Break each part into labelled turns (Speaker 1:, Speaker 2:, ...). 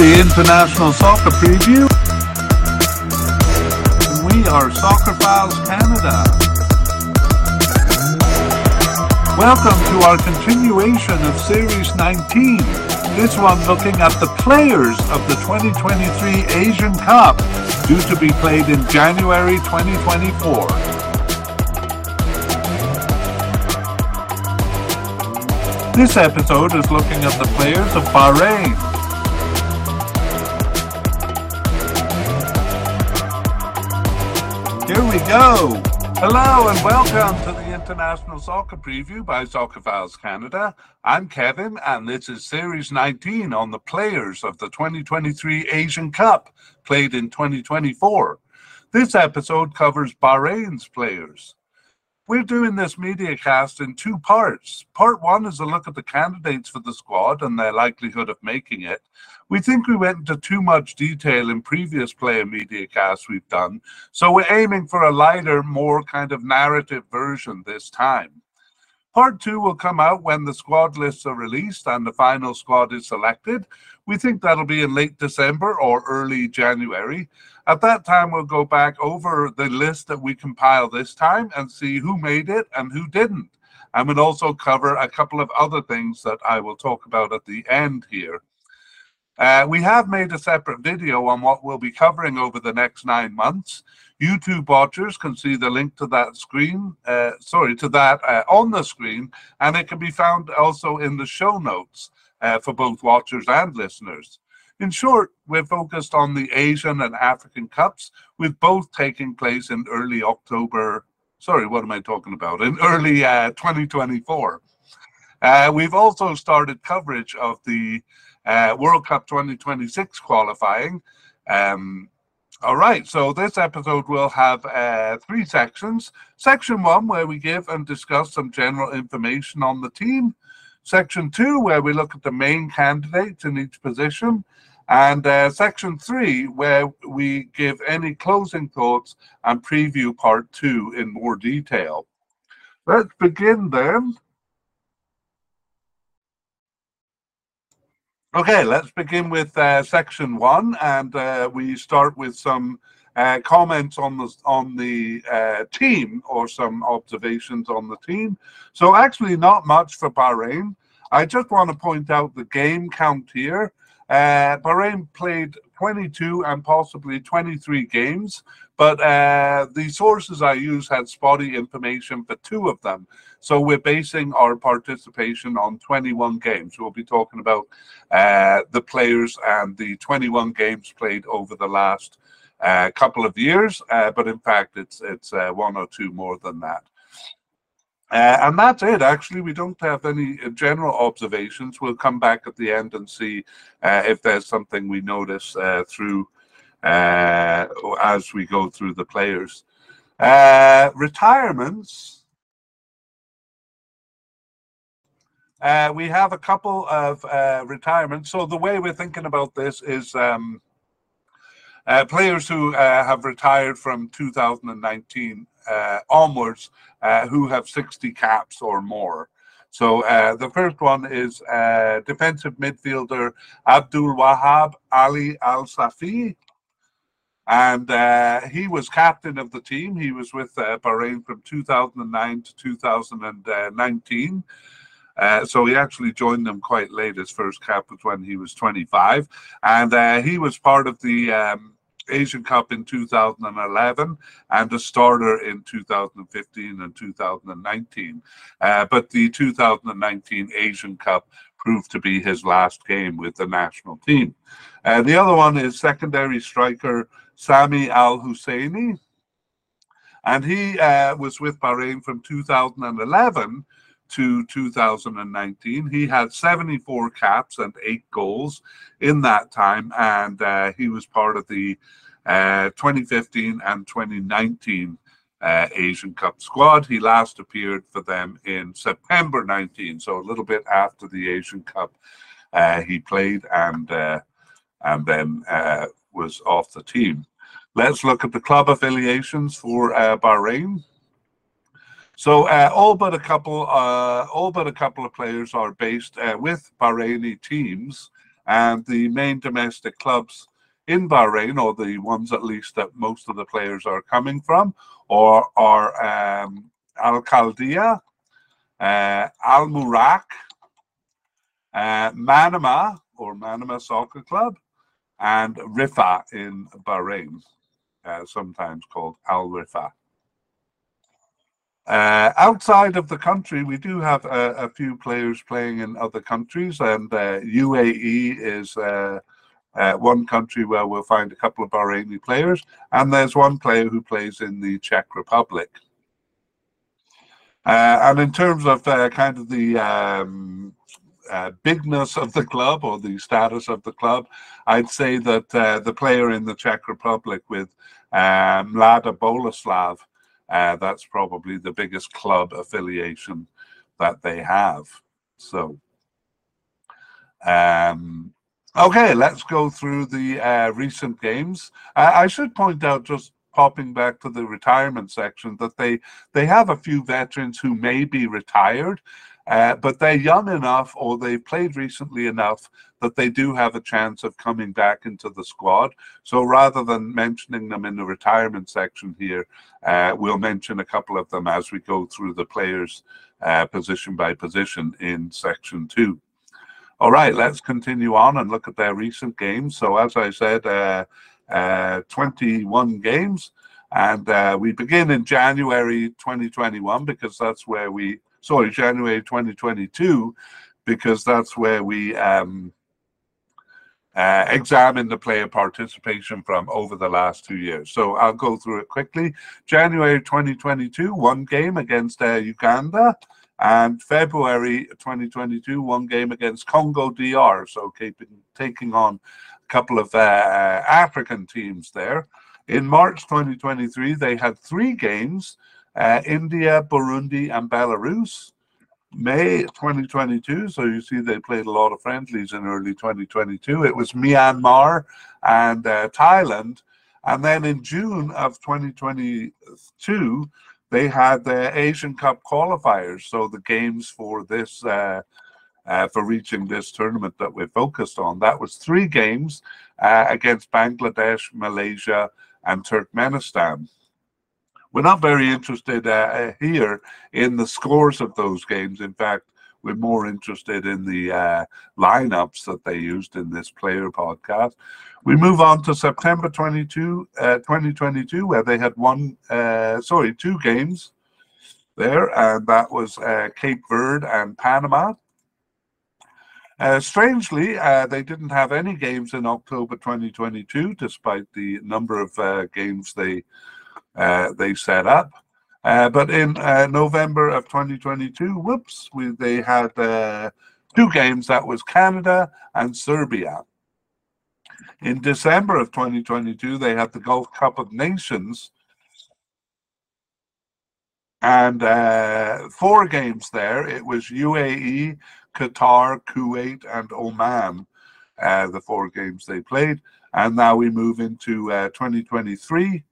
Speaker 1: the International Soccer Preview. We are Soccerphiles Canada. Welcome to our continuation of Series 19. This one looking at the players of the 2023 Asian Cup, due to be played in January 2024. This episode is looking at the players of Bahrain, Here we go. Hello and welcome to the International Soccer Preview by Soccerphiles Canada. I'm Kevin, and this is Series 19 on the players of the 2023 Asian Cup, played in 2024. This episode covers Bahrain's players. We're doing this media cast in two parts. Part one is a look at the candidates for the squad and their likelihood of making it. We think we went into too much detail in previous player media casts we've done, so we're aiming for a lighter, more kind of narrative version this time. Part two will come out when the squad lists are released and the final squad is selected. We think that'll be in late December or early January. At that time, we'll go back over the list that we compiled this time and see who made it and who didn't. And we'll also cover a couple of other things that I will talk about at the end here. Uh, we have made a separate video on what we'll be covering over the next nine months. YouTube watchers can see the link to that screen, uh, sorry, to that uh, on the screen, and it can be found also in the show notes uh, for both watchers and listeners. In short, we're focused on the Asian and African Cups, with both taking place in early October. Sorry, what am I talking about? In early uh, 2024. Uh, we've also started coverage of the uh, World Cup 2026 qualifying. Um, all right, so this episode will have uh, three sections. Section one, where we give and discuss some general information on the team. Section two, where we look at the main candidates in each position. And uh, section three, where we give any closing thoughts and preview part two in more detail. Let's begin then Okay, let's begin with uh, section one, and uh, we start with some uh, comments on the on the uh, team or some observations on the team. So actually, not much for Bahrain. I just want to point out the game count here. Uh, Bahrain played 22 and possibly 23 games, but uh, the sources I use had spotty information for two of them. So we're basing our participation on 21 games. We'll be talking about uh, the players and the 21 games played over the last uh, couple of years, uh, but in fact, it's it's uh, one or two more than that. Uh, and that's it. Actually, we don't have any uh, general observations. We'll come back at the end and see uh, if there's something we notice uh, through uh, as we go through the players. Uh, retirements. we have a couple of retirements. So the way we're thinking about this is um, players who have retired from 2019 uh, onwards uh, who have 60 caps or more. So uh, the first one is uh, defensive midfielder Abdul Wahab Ali Al Safi. And uh, he was captain of the team. He was with uh, Bahrain from 2009 to 2019. Uh, so he actually joined them quite late. His first cap was when he was 25. And uh, he was part of the um, Asian Cup in 2011 and a starter in 2015 and 2019. Uh, but the 2019 Asian Cup proved to be his last game with the national team. Uh, the other one is secondary striker Sami Al Husseini. And he uh, was with Bahrain from 2011 to 2019. He had 74 caps and eight goals in that time, and uh, he was part of the uh, 2015 and 2019 uh, Asian Cup squad. He last appeared for them in September 19, so a little bit after the Asian Cup. Uh, he played and uh, and then uh, was off the team. Let's look at the club affiliations for Bahrain. So uh, all but a couple, uh, all but a couple of players are based uh, with Bahraini teams, And the main domestic clubs in Bahrain, or the ones at least that most of the players are coming from, or are um, Al Khaldiya, uh, Al Muharraq, uh, Manama, or Manama Soccer Club, and Riffa in Bahrain, uh, sometimes called Al Riffa. Uh, outside of the country, we do have a, a, few players playing in other countries, and uh, UAE is uh, uh, one country where we'll find a couple of Bahraini players, and there's one player who plays in the Czech Republic. Uh, and in terms of uh, kind of the um, bigness of the club or the status of the club, I'd say that the player in the Czech Republic with um, Mladá Boleslav, uh, that's probably the biggest club affiliation that they have. So, um, okay, let's go through the uh, recent games. I should point out just popping back to the retirement section that they they have a few veterans who may be retired uh, but they're young enough or they've played recently enough that they do have a chance of coming back into the squad. So rather than mentioning them in the retirement section here, uh, we'll mention a couple of them as we go through the players uh, position by position in section two. All right, let's continue on and look at their recent games. So as I said, uh, uh, 21 games. And we begin in January 2021 because that's where we, sorry, January 2022, because that's where we um, uh, examine the player participation from over the last two years. So I'll go through it quickly. January 2022, one game against uh, Uganda. And February 2022, one game against Congo DR. So keeping, taking on a couple of uh, African teams there. In March 2023, they had three games uh, India, Burundi, and Belarus. May 2022, so you see they played a lot of friendlies in early 2022. It was Myanmar and uh, Thailand. And then in June of 2022, they had the Asian Cup qualifiers. So the games for this uh, uh, for reaching this tournament that we focused on. That was three games uh, against Bangladesh, Malaysia, and Turkmenistan. We're not very interested uh, here in the scores of those games. In fact, we're more interested in the uh, lineups that they used in this player podcast. We move on to September 22, uh, 2022, where they had one, uh, sorry, two games there, and that was uh, Cape Verde and Panama. Uh, strangely, uh, they didn't have any games in October 2022, despite the number of games they they set up. Uh, but in uh, November of 2022, whoops, we, they had two games. That was Canada and Serbia. In December of 2022, they had the Gulf Cup of Nations, and four games there. It was UAE, Qatar, Kuwait, and Oman, uh, the four games they played. And now we move into uh, 2023.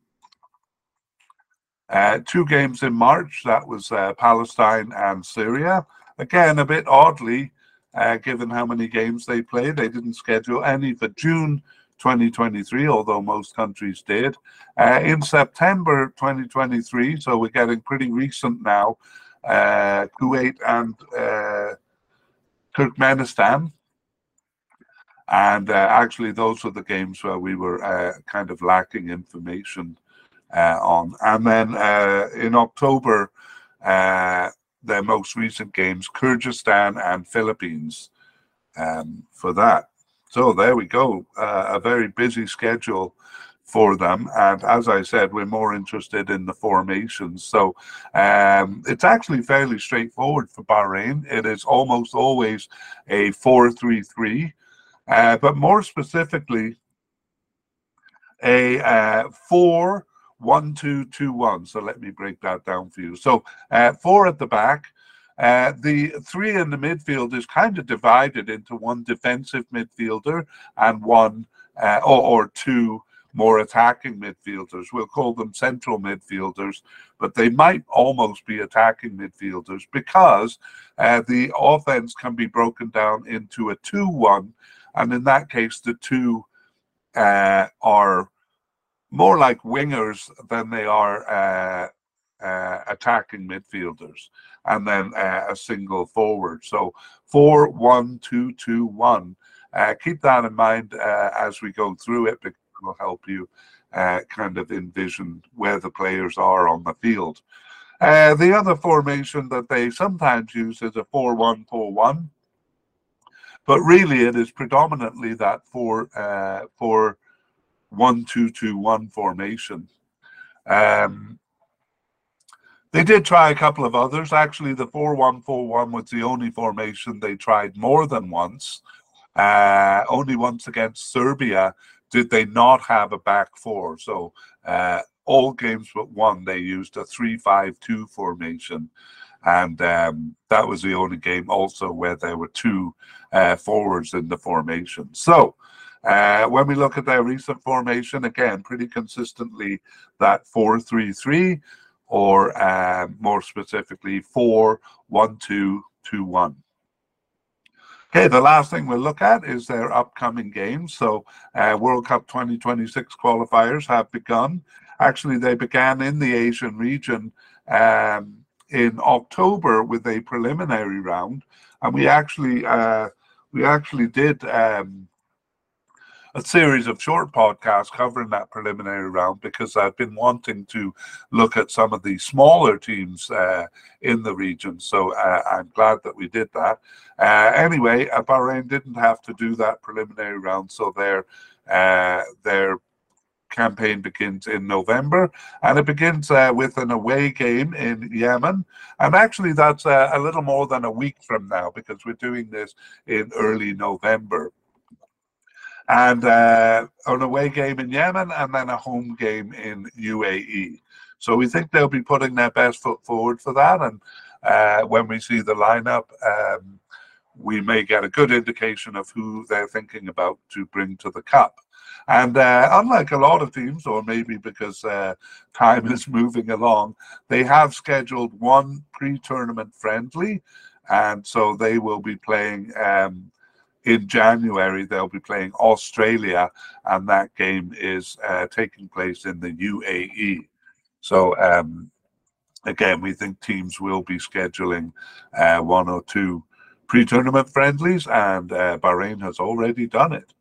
Speaker 1: Uh, two games in March, that was uh, Palestine and Syria. Again, a bit oddly, uh, given how many games they played, they didn't schedule any for June 2023, although most countries did. Uh, in September 2023, so we're getting pretty recent now, Kuwait and Turkmenistan. And uh, actually, those were the games where we were uh, kind of lacking information uh, on. And then uh, in October, uh, their most recent games, Kyrgyzstan and Philippines, um, for that. So there we go. Uh, a very busy schedule for them. And as I said, we're more interested in the formations. So um, it's actually fairly straightforward for Bahrain. It is almost always a 4 3 3, uh, but more specifically, a uh, 4 1 2 2 1. So let me break that down for you. So uh, four at the back. Uh, the three in the midfield is kind of divided into one defensive midfielder and one uh, or, or two more attacking midfielders. We'll call them central midfielders, but they might almost be attacking midfielders because uh, the offense can be broken down into a 2 1 and in that case, the two uh, are more like wingers than they are uh, uh, attacking midfielders, and then uh, a single forward. So four, one, two, two, one. Uh, keep that in mind uh, as we go through it because it will help you uh, kind of envision where the players are on the field. The other formation that they sometimes use is a 4 1 4 1, but really it is predominantly that 4 uh, 4 1 2 2 1 formation. Um, they did try a couple of others. Actually, the 4 1 4 1 was the only formation they tried more than once. Uh, only once against Serbia did they not have a back four. So uh, all games but one, they used a three-five-two formation, and um, that was the only game also where there were two uh, forwards in the formation. So. Uh, when we look at their recent formation, again, pretty consistently that 4 3 3, or uh, more specifically, 4 1 2 2 1. Okay, the last thing we'll look at is their upcoming games. So, uh, World Cup 2026 qualifiers have begun. Actually, they began in the Asian region um, in October with a preliminary round, and we actually uh, we actually did um, a series of short podcasts covering that preliminary round because I've been wanting to look at some of the smaller teams uh, in the region. So uh, I'm glad that we did that. Uh, anyway, uh, Bahrain didn't have to do that preliminary round, so their uh, their campaign begins in November, and it begins uh, with an away game in Yemen. And actually, that's uh, a little more than a week from now because we're doing this in early November and uh, an away game in Yemen and then a home game in UAE. So we think they'll be putting their best foot forward for that. And uh, when we see the lineup, um, we may get a good indication of who they're thinking about to bring to the cup. And uh, unlike a lot of teams, or maybe because uh, time is moving along, they have scheduled one pre tournament friendly. And so they will be playing um, in January, they'll be playing Australia, and that game is uh, taking place in the UAE. So, um, again, we think teams will be scheduling uh, one or two pre tournament friendlies, and uh, Bahrain has already done it.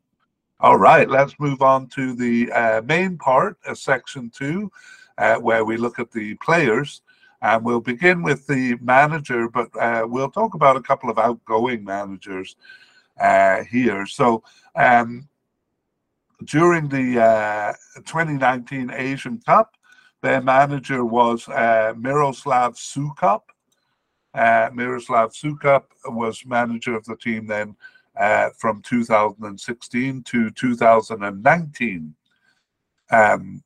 Speaker 1: All right, let's move on to the uh, main part, uh, section two, uh, where we look at the players. And we'll begin with the manager, but we'll talk about a couple of outgoing managers here. So um, during the uh, 2019 Asian Cup, their manager was uh, Miroslav Soukup. Uh, Miroslav Soukup was manager of the team then uh, from 2016 to 2019. Um,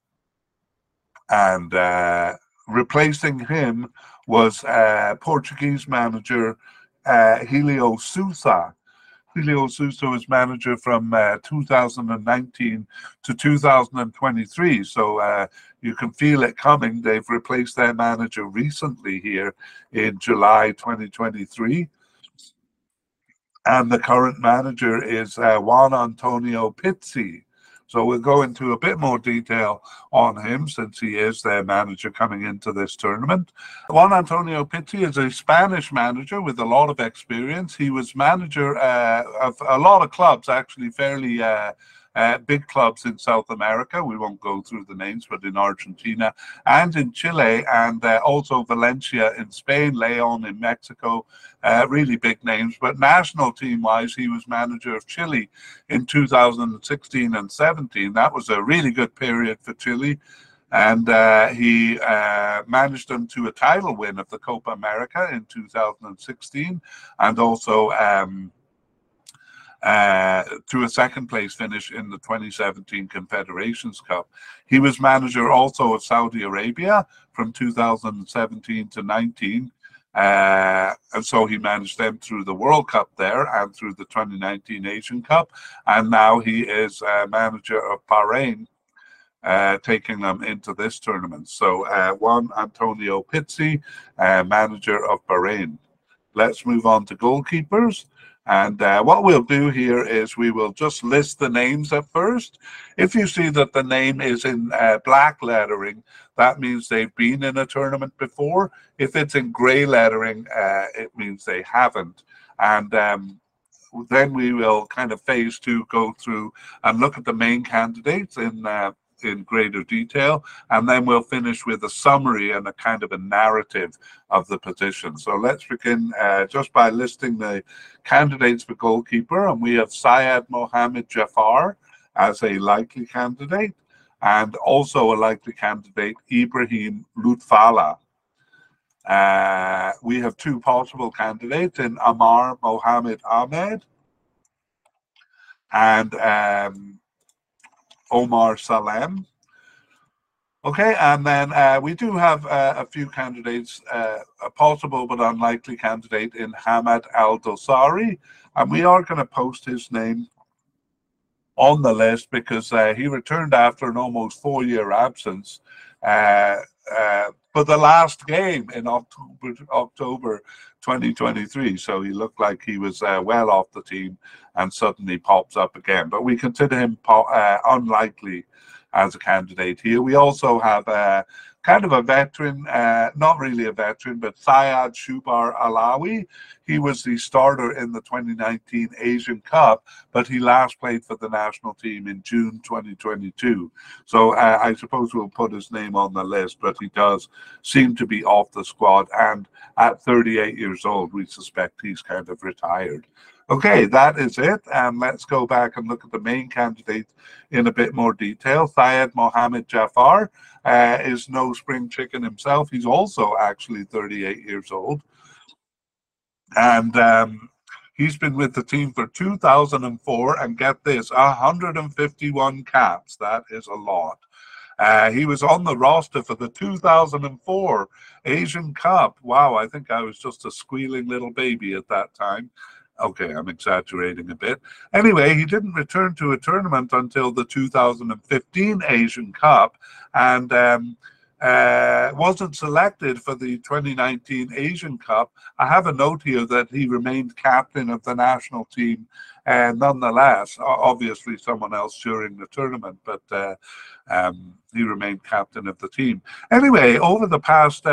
Speaker 1: and uh, replacing him was uh, Portuguese manager uh, Helio Sousa, Helio Sousa was manager from uh, 2019 to 2023. So uh, you can feel it coming. They've replaced their manager recently here in July 2023. And the current manager is uh, Juan Antonio Pizzi. So we'll go into a bit more detail on him since he is their manager coming into this tournament. Juan Antonio Pizzi is a Spanish manager with a lot of experience. He was manager uh, of a lot of clubs, actually fairly uh, uh, big clubs in South America. We won't go through the names, but in Argentina and in Chile, and uh, also Valencia in Spain, Leon in Mexico, uh, really big names. But national team wise, he was manager of Chile in 2016 and 17. That was a really good period for Chile. And uh, he uh, managed them to a title win of the Copa America in 2016 and also um, uh, to a second place finish in the 2017 Confederations Cup. He was manager also of Saudi Arabia from 2017 to 19. Uh, and so he managed them through the World Cup there and through the 2019 Asian Cup. And now he is uh, manager of Bahrain, uh, taking them into this tournament. So uh, Juan Antonio Pizzi, uh, manager of Bahrain. Let's move on to goalkeepers. And uh, what we'll do here is we will just list the names at first. If you see that the name is in uh, black lettering, that means they've been in a tournament before. If it's in gray lettering, uh, it means they haven't. And um, then we will kind of phase two go through and look at the main candidates in uh, in greater detail, and then we'll finish with a summary and a kind of a narrative of the position. So let's begin uh, just by listing the candidates for goalkeeper, and we have Syed Mohammed Jafar as a likely candidate, and also a likely candidate, Ibrahim Lutfala. Uh, we have two possible candidates in Amar Mohammed Ahmed and um, Omar Salem. Okay, and then uh, we do have uh, a few candidates, uh, a possible but unlikely candidate in Hamad Al Dosari, and we are going to post his name on the list because uh, he returned after an almost four year absence uh, uh, for the last game in October, October 2023. So he looked like he was well off the team and suddenly pops up again. But we consider him uh, unlikely as a candidate here. We also have uh, kind of a veteran, uh, not really a veteran, but Syed Shubar Alawi. He was the starter in the 2019 Asian Cup, but he last played for the national team in June 2022. So uh, I suppose we'll put his name on the list, but he does seem to be off the squad. And at 38 years old, we suspect he's kind of retired. Okay, that is it. And let's go back and look at the main candidate in a bit more detail. Syed Mohammed Jafar uh, is no spring chicken himself. He's also actually 38 years old. And um, he's been with the team for 2004. And get this 151 caps. That is a lot. Uh, he was on the roster for the 2004 Asian Cup. Wow, I think I was just a squealing little baby at that time. Okay, I'm exaggerating a bit. Anyway, he didn't return to a tournament until the 2015 Asian Cup and um, uh, wasn't selected for the 2019 Asian Cup. I have a note here that he remained captain of the national team and nonetheless, obviously someone else during the tournament, but uh, um, he remained captain of the team. Anyway, over the past uh,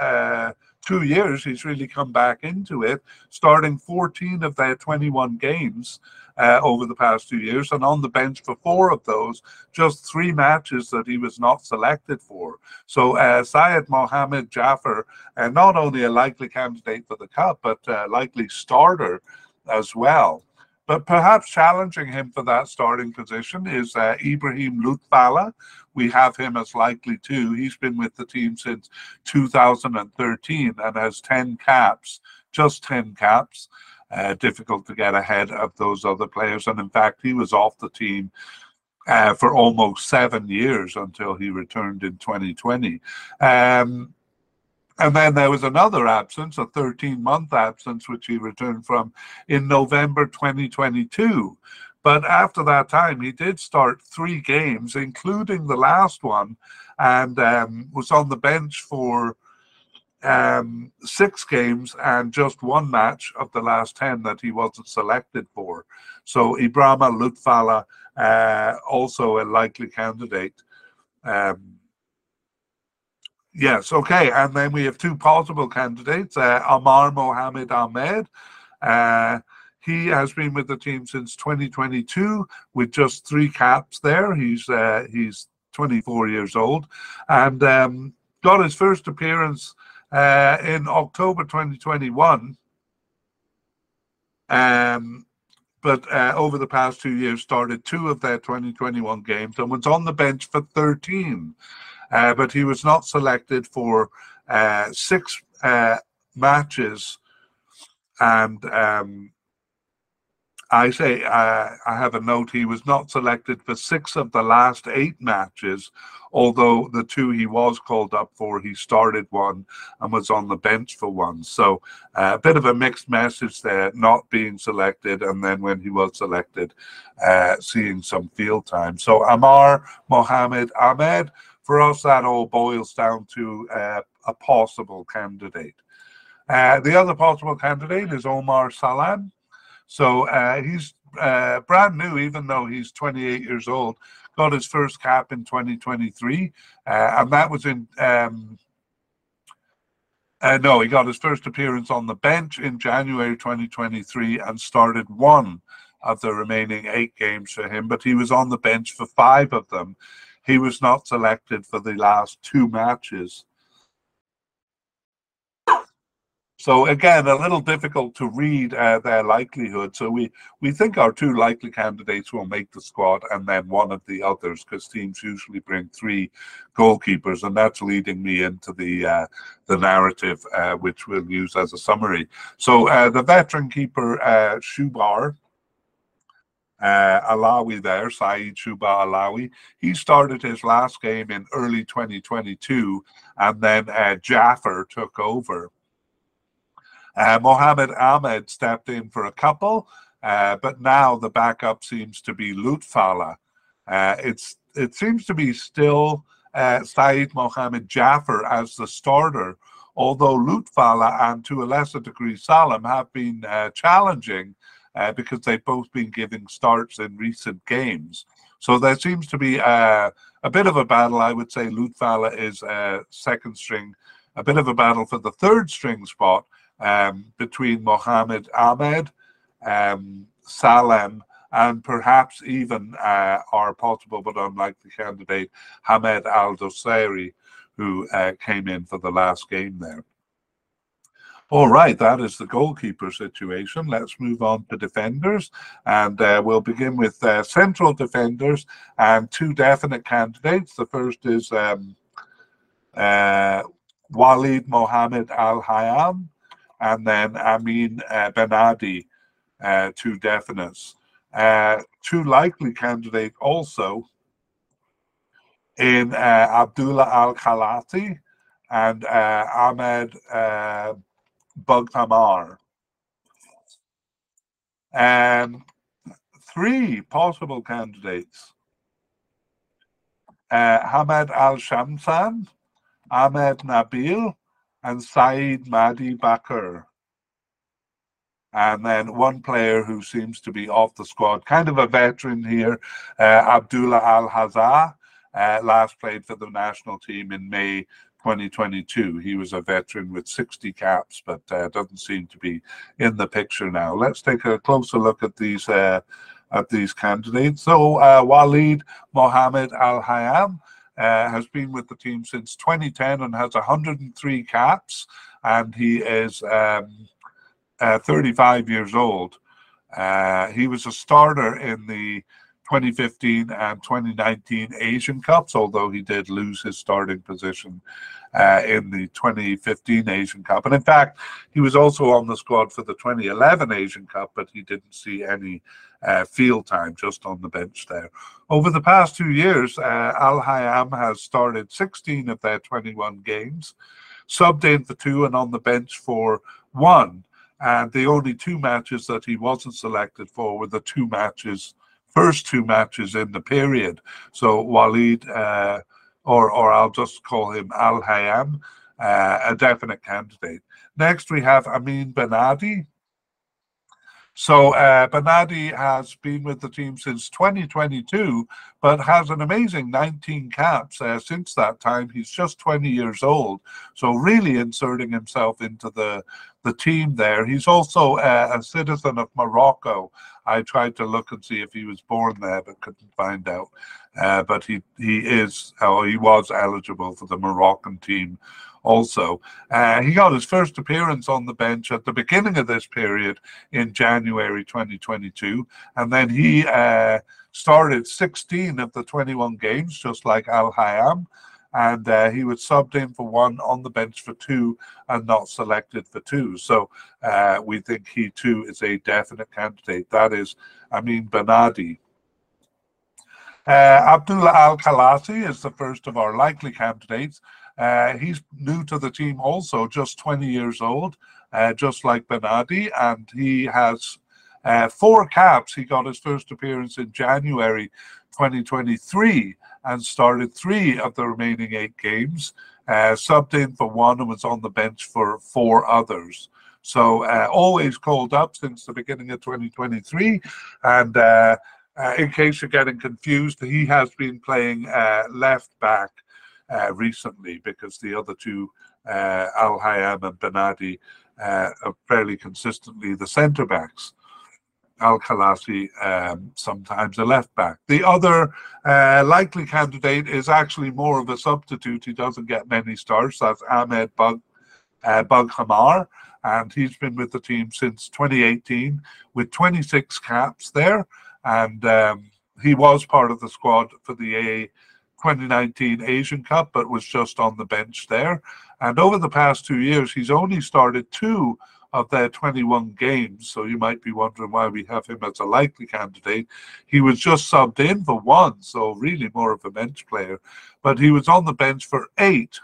Speaker 1: uh two years, he's really come back into it, starting 14 of their 21 games uh, over the past two years, and on the bench for four of those, just three matches that he was not selected for. So uh, Syed Mohammed Jafar, uh, not only a likely candidate for the cup, but uh, likely starter as well. But perhaps challenging him for that starting position is uh, Ibrahim Lutfala. We have him as likely too. He's been with the team since 2013 and has 10 caps, just 10 caps. Uh, difficult to get ahead of those other players. And in fact, he was off the team uh, for almost seven years until he returned in 2020. Um, and then there was another absence, a 13 month absence, which he returned from in November 2022. But after that time, he did start three games, including the last one, and um, was on the bench for um, six games and just one match of the last 10 that he wasn't selected for. So Ibrahima Lutfala, uh, also a likely candidate. Um, Yes, okay. And then we have two possible candidates uh, Amar Mohamed Ahmed. Uh, he has been with the team since 2022 with just three caps there. He's uh, he's 24 years old and um, got his first appearance uh, in October 2021. Um, but uh, over the past two years, started two of their 2021 games and was on the bench for 13 uh, but he was not selected for uh, six uh, matches. And um, I say, I have a note, he was not selected for six of the last eight matches, although the two he was called up for, he started one and was on the bench for one. So uh, a bit of a mixed message there, not being selected, and then when he was selected, uh, seeing some field time. So Amar Mohammed Ahmed for us, that all boils down to uh, a possible candidate. Uh, the other possible candidate is Omar Salam. So uh, he's uh, brand new, even though he's 28 years old. Got his first cap in 2023, uh, and that was in. Um, uh, no, he got his first appearance on the bench in January 2023 and started one of the remaining eight games for him, but he was on the bench for five of them. He was not selected for the last two matches. So again, a little difficult to read uh, their likelihood. So we we think our two likely candidates will make the squad, and then one of the others, because teams usually bring three goalkeepers, and that's leading me into the uh, the narrative, uh, which we'll use as a summary. So uh, the veteran keeper uh, Shubar. Uh, Alawi there, Saeed Shuba Alawi. He started his last game in early 2022, and then uh, Jaffer took over. Uh, Mohammed Ahmed stepped in for a couple, uh, but now the backup seems to be Lutfala. Uh, it's it seems to be still uh, Saeed Mohammed Jaffer as the starter, although Lutfala and to a lesser degree Salam have been uh, challenging uh, because they've both been giving starts in recent games. So there seems to be uh, a bit of a battle. I would say Lutfala is second string, a bit of a battle for the third string spot um, between Mohammed Ahmed, um, Salem, and perhaps even uh, our possible but unlikely candidate, Hamed Al Dosari, who uh, came in for the last game there. All right, that is the goalkeeper situation. Let's move on to defenders. And uh, we'll begin with uh, central defenders and two definite candidates. The first is um, uh, Walid Mohammed Al Hayam, and then Amin uh, Benadi, uh, two definites. Uh, two likely candidates also in Abdullah Al Khalati and Ahmed Bughammar. And three possible candidates uh, Hamad Al Shamsan, Ahmed Nabil, and Saeed Mahdi Bakr. And then one player who seems to be off the squad, kind of a veteran here, uh, Abdullah Al Hazza, uh, last played for the national team in May 2022. He was a veteran with 60 caps, but uh, doesn't seem to be in the picture now. Let's take a closer look at these uh, at these candidates. So uh, Walid Mohammed Al Hayam uh, has been with the team since 2010 and has 103 caps, and he is um, uh, 35 years old. Uh, he was a starter in the 2015 and 2019 Asian Cups, although he did lose his starting position uh, in the 2015 Asian Cup. And in fact, he was also on the squad for the 2011 Asian Cup, but he didn't see any uh, field time, just on the bench there. Over the past two years, uh, Al Hayam has started 16 of their 21 games, subbed in for two, and on the bench for one. And the only two matches that he wasn't selected for were the two matches, first two matches in the period. So Walid, uh, or or I'll just call him Al Hayam, uh, a definite candidate. Next, we have Amin Benadi, so uh, Benadi has been with the team since 2022, but has an amazing 19 caps uh, since that time. He's just 20 years old, so really inserting himself into the the team there. He's also uh, a citizen of Morocco. I tried to look and see if he was born there, but couldn't find out. Uh, but he he is, he was eligible for the Moroccan team also. Uh, he got his first appearance on the bench at the beginning of this period in January 2022, and then he uh, started 16 of the 21 games, just like Al Hayam. And uh, he was subbed in for one, on the bench for two, and not selected for two. So uh, we think he too is a definite candidate. That is Amin Benadi. Uh, Abdullah Al Khalati is the first of our likely candidates. Uh, he's new to the team also, just 20 years old, uh, just like Benadi, and he has uh, four caps. He got his first appearance in January 2023 and started three of the remaining eight games. uh, subbed in for one and was on the bench for four others. So uh, always called up since the beginning of 2023. And uh, uh, in case you're getting confused, he has been playing uh, left back uh, recently because the other two, Al Hayam and Benadi, are fairly consistently the centre backs. Al Khalasi, um, sometimes a left back. The other uh, likely candidate is actually more of a substitute. He doesn't get many starts. That's Ahmed Bug, uh, and he's been with the team since 2018 with 26 caps there. And um, he was part of the squad for the A 2019 Asian Cup, but was just on the bench there. And over the past two years, he's only started two of their 21 games. So you might be wondering why we have him as a likely candidate. He was just subbed in for one, so really more of a bench player. But he was on the bench for eight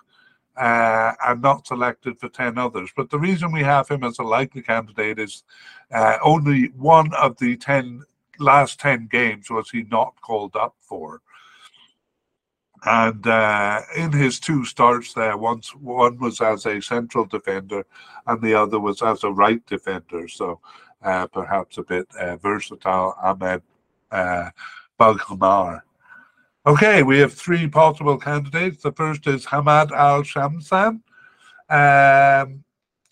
Speaker 1: uh, and not selected for 10 others. But the reason we have him as a likely candidate is uh, only one of the 10 last 10 games was he not called up for. And uh, in his two starts there, once one was as a central defender, and the other was as a right defender. So uh, perhaps a bit uh, versatile. Ahmed uh. Okay, we have three possible candidates. The first is Hamad Al Shamsan. Um,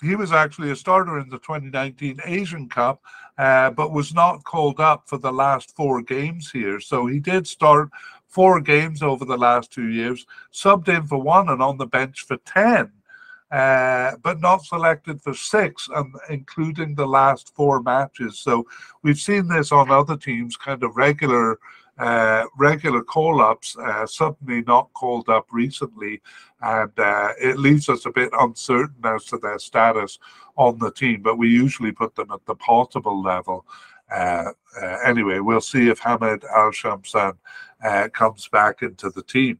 Speaker 1: he was actually a starter in the 2019 Asian Cup, uh, but was not called up for the last four games here. So he did start four games over the last two years, subbed in for one and on the bench for 10, uh, but not selected for six, and including the last four matches. So we've seen this on other teams, kind of regular. Uh, regular call ups, uh, suddenly not called up recently, and uh, it leaves us a bit uncertain as to their status on the team. But we usually put them at the possible level. Uh, uh, anyway, we'll see if Hamid Al Shamsan uh, comes back into the team.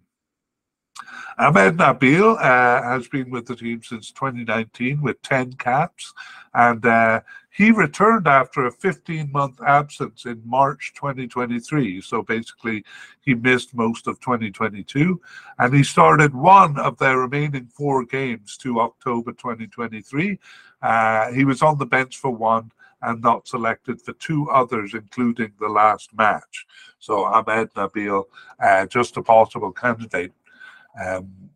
Speaker 1: Ahmed Nabil uh, has been with the team since 2019 with 10 caps, and uh, he returned after a 15 month absence in March 2023. So basically, he missed most of 2022, and he started one of their remaining four games to October 2023. Uh, he was on the bench for one and not selected for two others, including the last match. So Ahmed Nabil, uh, just a possible candidate. Um,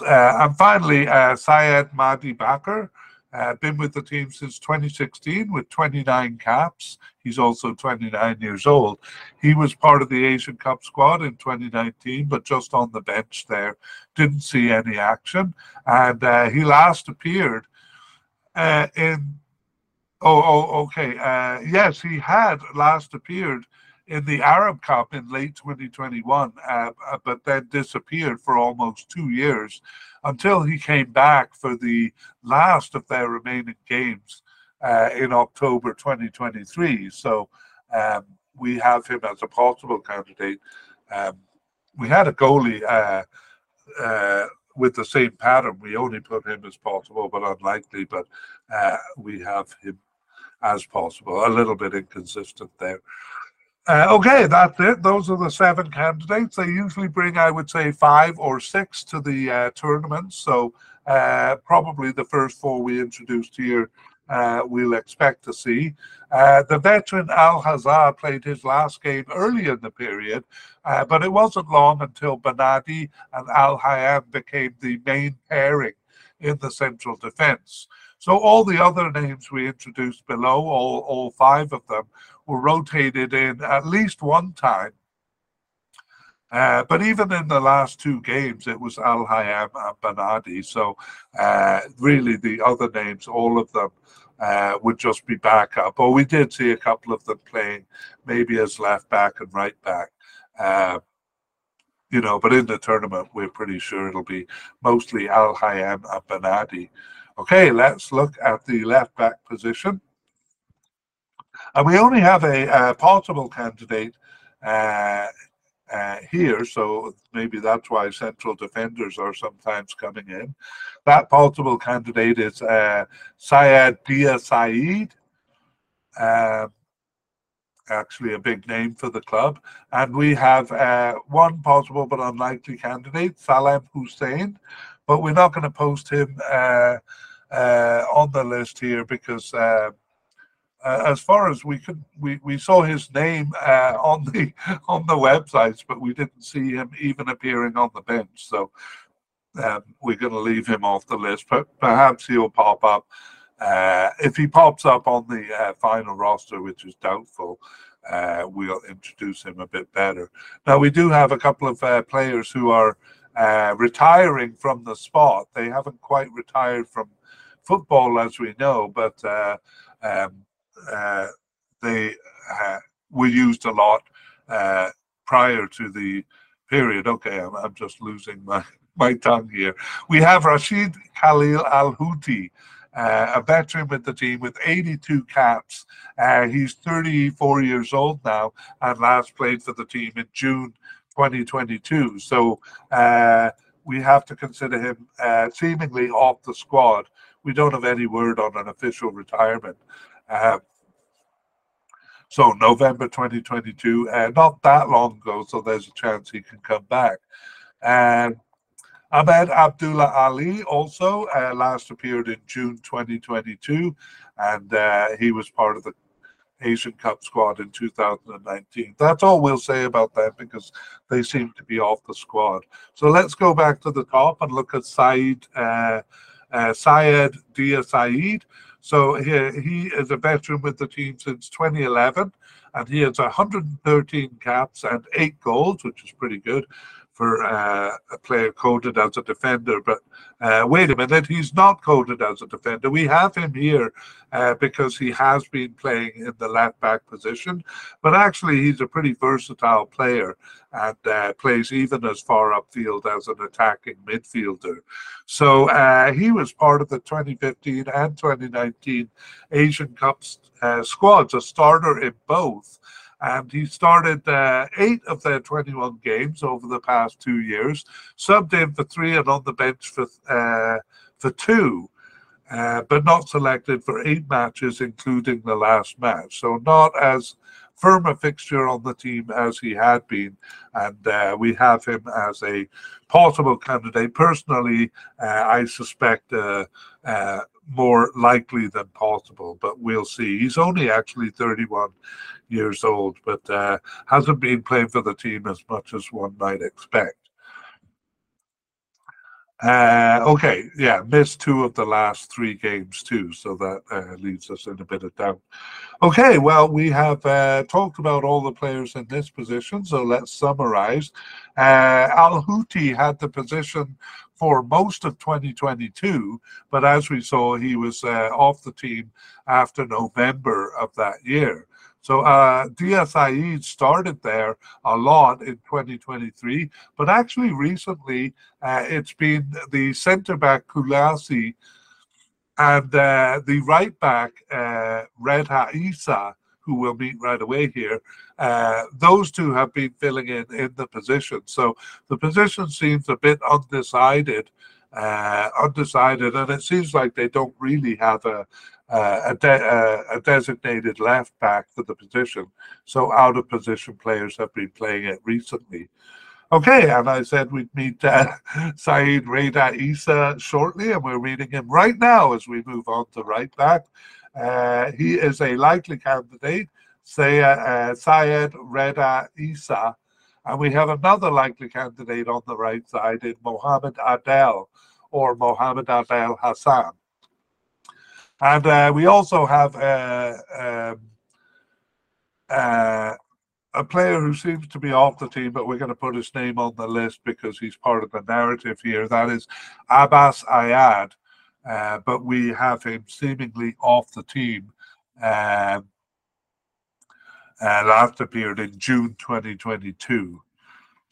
Speaker 1: uh, and finally, uh, Syed Mahdi Bakr, uh, been with the team since 2016 with 29 caps. He's also 29 years old. He was part of the Asian Cup squad in 2019, but just on the bench there, didn't see any action. And uh, he last appeared uh, in Oh, oh, okay. Uh, yes, he had last appeared in the Arab Cup in late 2021, uh, uh, but then disappeared for almost two years until he came back for the last of their remaining games uh, in October 2023. So um, we have him as a possible candidate. Um, we had a goalie uh, uh, with the same pattern. We only put him as possible, but unlikely. But uh, we have him as possible. A little bit inconsistent there. Uh, okay, that's it. Those are the seven candidates. They usually bring, I would say, five or six to the uh, tournament. So uh, probably the first four we introduced here, uh, we'll expect to see. Uh, the veteran Al Hazar played his last game early in the period, uh, but it wasn't long until Benadi and Al Hayam became the main pairing in the central defence. So all the other names we introduced below, all, all five of them, were rotated in at least one time. Uh, but even in the last two games, it was Al Hayam and Benadi. So uh, really, the other names, all of them, uh, would just be backup. But we did see a couple of them playing maybe as left back and right back. Uh, you know, but in the tournament, we're pretty sure it'll be mostly Al Hayam and Benadi. Okay, let's look at the left back position. And we only have a, a possible candidate uh, uh, here, so maybe that's why central defenders are sometimes coming in. That possible candidate is uh, Syed Dia Saeed, um, actually a big name for the club. And we have uh, one possible but unlikely candidate, Salem Hussein, but we're not going to post him uh, uh, on the list here because uh, uh, as far as we could, we, we saw his name uh, on the on the websites, but we didn't see him even appearing on the bench. So um, we're going to leave him off the list. But perhaps he'll pop up. Uh, if he pops up on the final roster, which is doubtful, we'll introduce him a bit better. Now we do have a couple of players who are retiring from the sport. They haven't quite retired from football, as we know, but uh, um, uh, they uh, were used a lot uh, prior to the period. Okay, I'm, I'm just losing my, my tongue here. We have Rashid Khalil Al Houthi. Uh, a veteran with the team with 82 caps. Uh, he's 34 years old now and last played for the team in June 2022. So uh, we have to consider him seemingly off the squad. We don't have any word on an official retirement. So November 2022, uh, not that long ago, so there's a chance he can come back. And Ahmed Abdullah Ali also uh, last appeared in June 2022, and uh, he was part of the Asian Cup squad in 2019. That's all we'll say about that because they seem to be off the squad. So let's go back to the top and look at Saeed uh, uh, Syed Dia Saeed. So he, he is a veteran with the team since 2011, and he has 113 caps and eight goals, which is pretty good for uh, a player coded as a defender. But uh, wait a minute, he's not coded as a defender. We have him here uh, because he has been playing in the left back position, but actually he's a pretty versatile player and uh, plays even as far upfield as an attacking midfielder. So uh, he was part of the 2015 and 2019 Asian Cup uh, squads, a starter in both and he started uh, eight of their 21 games over the past two years, subbed in for three and on the bench for uh, for two, uh, but not selected for eight matches, including the last match. So not as firm a fixture on the team as he had been, and uh, we have him as a possible candidate. Personally, uh, I suspect uh, more likely than possible, but we'll see. He's only actually 31 years old, but uh, hasn't been playing for the team as much as one might expect. Uh, okay, yeah, missed two of the last three games too, so that uh, leaves us in a bit of doubt. Okay, well, we have uh, talked about all the players in this position, so let's summarize. Uh, Al Houthi had the position for most of 2022, but as we saw, he was uh, off the team after November of that year. So uh, Saeed started there a lot in 2023, but actually recently uh, it's been the centre back Kulasi and uh, the right back uh, Redha Isa, who we'll meet right away here. Uh, those two have been filling in in the position. So the position seems a bit undecided. Uh, undecided, and it seems like they don't really have a, a, de- a, designated left back for the position. So out of position players have been playing it recently. Okay, and I said we'd meet uh, Saeed Reda Isa shortly, and we're meeting him right now as we move on to right back. Uh, he is a likely candidate, say, uh, Syed Reda Isa, and we have another likely candidate on the right side in Mohammed Adel or Mohammed Adel Hassan. And uh, we also have uh, um, uh, a player who seems to be off the team, but we're going to put his name on the list because he's part of the narrative here. That is Abbas Ayad. Uh, but we have him seemingly off the team. Um, last appeared in June 2022.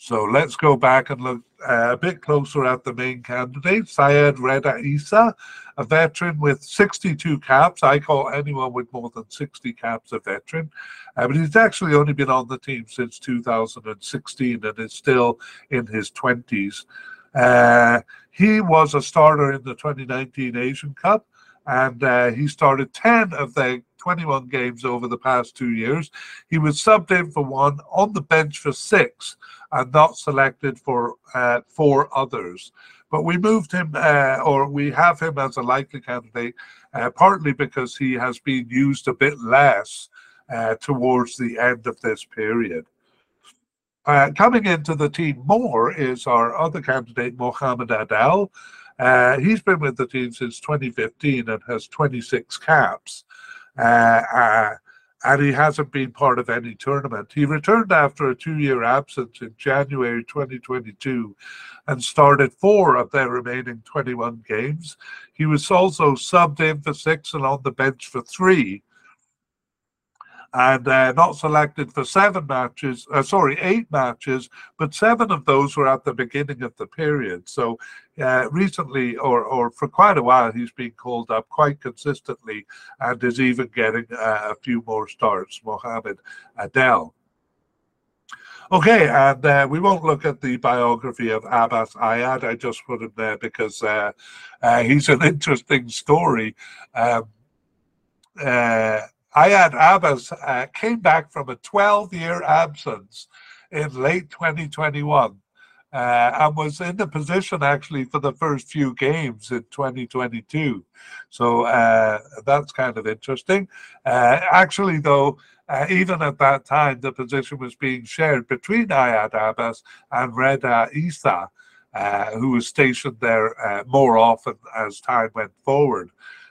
Speaker 1: So let's go back and look uh, a bit closer at the main candidate, Syed Reda Isa, a veteran with 62 caps. I call anyone with more than 60 caps a veteran. Uh, but he's actually only been on the team since 2016 and is still in his 20s. Uh, he was a starter in the 2019 Asian Cup and uh, he started 10 of the 21 games over the past two years. He was subbed in for one, on the bench for six, and not selected for uh, four others. But we moved him, uh, or we have him as a likely candidate, uh, partly because he has been used a bit less uh, towards the end of this period. Uh, coming into the team more is our other candidate, Mohamed Adel. Uh, he's been with the team since 2015 and has 26 caps. Uh, uh, and he hasn't been part of any tournament. He returned after a two year absence in January 2022 and started four of their remaining 21 games. He was also subbed in for six and on the bench for three and uh, not selected for seven matches, uh, sorry, eight matches, but seven of those were at the beginning of the period. So uh, recently, or, or for quite a while, he's been called up quite consistently and is even getting uh, a few more starts, Mohamed Adel. Okay, and uh, we won't look at the biography of Abbas Ayad. I just put him there because uh, uh, he's an interesting story. Um, uh, Ayad Abbas uh, came back from a 12 year absence in late 2021 uh, and was in the position actually for the first few games in 2022. So uh, that's kind of interesting. Uh, actually, though, uh, even at that time, the position was being shared between Ayad Abbas and Reda Isa. Uh, who was stationed there more often as time went forward.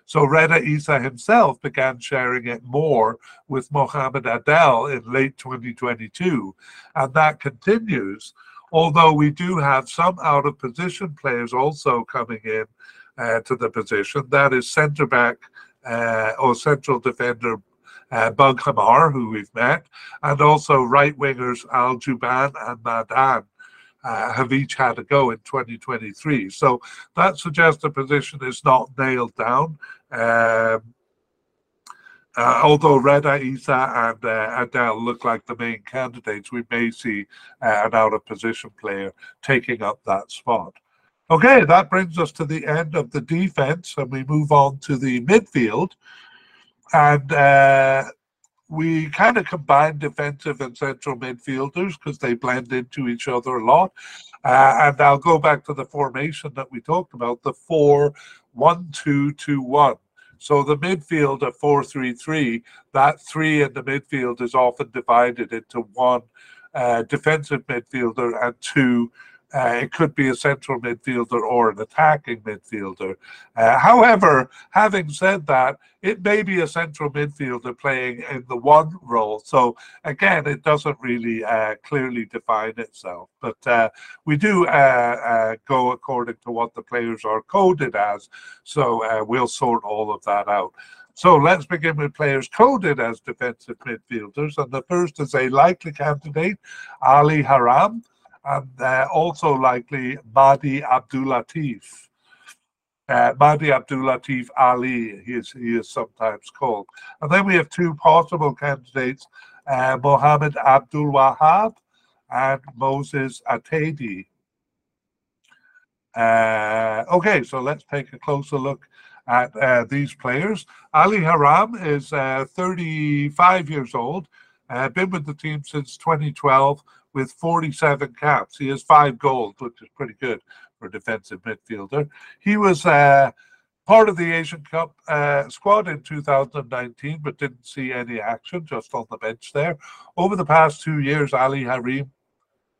Speaker 1: So Reda Isa himself began sharing it more with Mohamed Adel in late 2022, and that continues. Although we do have some out of position players also coming in uh, to the position, that is centre back uh, or central defender uh, Bughammar, who we've met, and also right wingers Al Juban and Madan uh, have each had a go in 2023. So that suggests the position is not nailed down. Um, uh, although Reda Isa and uh, Adel look like the main candidates, we may see uh, an out of position player taking up that spot. Okay, that brings us to the end of the defense, and we move on to the midfield. And uh, we kind of combine defensive and central midfielders because they blend into each other a lot. Uh, and I'll go back to the formation that we talked about the 4 1 2 2 1. So the midfield at 4 3 3, that three in the midfield is often divided into one uh, defensive midfielder and two uh, it could be a central midfielder or an attacking midfielder. Uh, however, having said that, it may be a central midfielder playing in the one role. So again, it doesn't really uh, clearly define itself. But uh, we do uh, uh, go according to what the players are coded as. So we'll sort all of that out. So let's begin with players coded as defensive midfielders. And the first is a likely candidate, Ali Haram and uh, also likely Mahdi Abdulatif. Uh, Mahdi Abdulatif Ali, he is, he is sometimes called. And then we have two possible candidates, uh, Mohammed Abdul Wahab and Moses Atedi. Uh, okay, so let's take a closer look at uh, these players. Ali Haram is uh, 35 years old, uh, been with the team since 2012 with 47 caps. He has five goals, which is pretty good for a defensive midfielder. He was uh, part of the Asian Cup uh, squad in 2019, but didn't see any action, just on the bench there. Over the past two years, Ali Harim.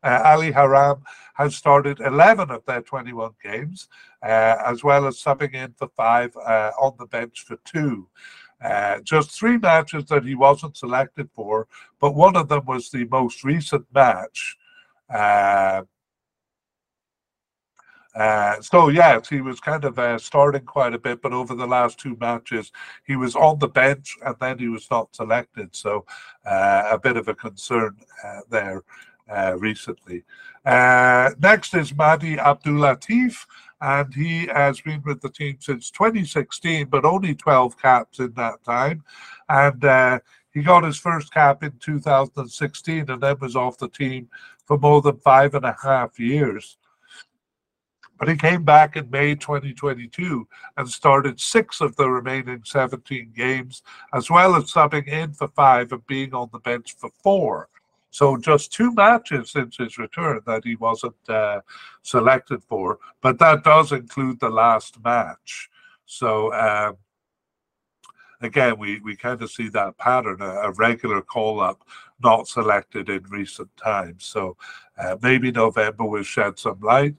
Speaker 1: Uh, Ali Haram has started 11 of their 21 games, uh, as well as subbing in for five uh, on the bench for two. Uh, just three matches that he wasn't selected for, but one of them was the most recent match. Uh, uh, so yes, he was kind of uh, starting quite a bit, but over the last two matches, he was on the bench and then he was not selected. So uh, a bit of a concern uh, there recently. next is Mahdi Abdulatif and he has been with the team since 2016, but only 12 caps in that time. And uh, he got his first cap in 2016 and then was off the team for more than five and a half years. But he came back in May 2022 and started six of the remaining 17 games, as well as subbing in for five and being on the bench for four. So just two matches since his return that he wasn't uh, selected for, but that does include the last match. So um, again, we, we kind of see that pattern, a, a regular call up not selected in recent times. So uh, maybe November will shed some light.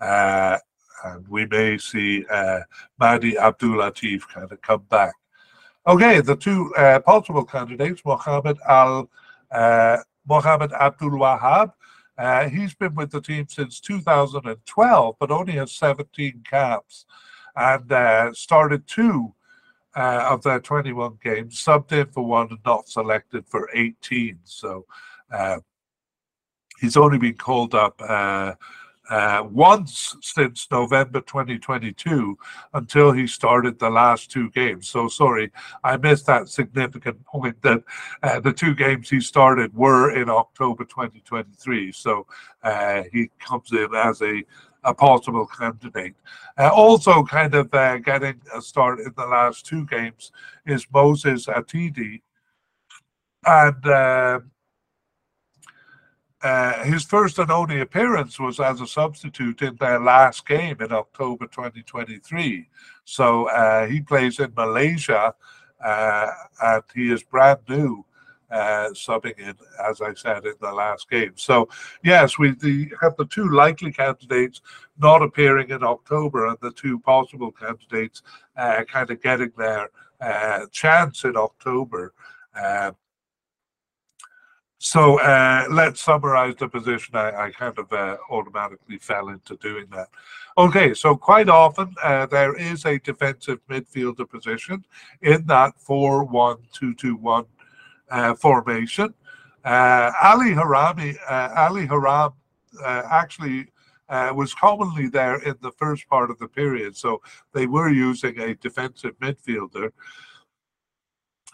Speaker 1: Uh, and we may see uh, Mahdi Abdul Latif kind of come back. Okay, the two uh, possible candidates, Mohammed Al uh, Mohammed Abdul Wahab. Uh, he's been with the team since 2012, but only has 17 caps and uh, started two uh, of their 21 games, subbed in for one and not selected for 18. So uh, he's only been called up uh, once since November 2022 until he started the last two games. So sorry, I missed that significant point that uh, the two games he started were in October 2023. So uh, he comes in as a a possible candidate. Uh, also, kind of uh, getting a start in the last two games is Moses Atidi. And uh, uh, his first and only appearance was as a substitute in their last game in October 2023. So uh, he plays in Malaysia uh, and he is brand new uh, subbing in, as I said, in the last game. So, yes, we the, have the two likely candidates not appearing in October and the two possible candidates uh, kind of getting their chance in October. So uh, let's summarize the position. I, I kind of uh, automatically fell into doing that. Okay, so quite often uh, there is a defensive midfielder position in that 4 1 2 2 1 uh, formation. Uh, Ali Harami, uh, Ali Haram actually was commonly there in the first part of the period, so they were using a defensive midfielder.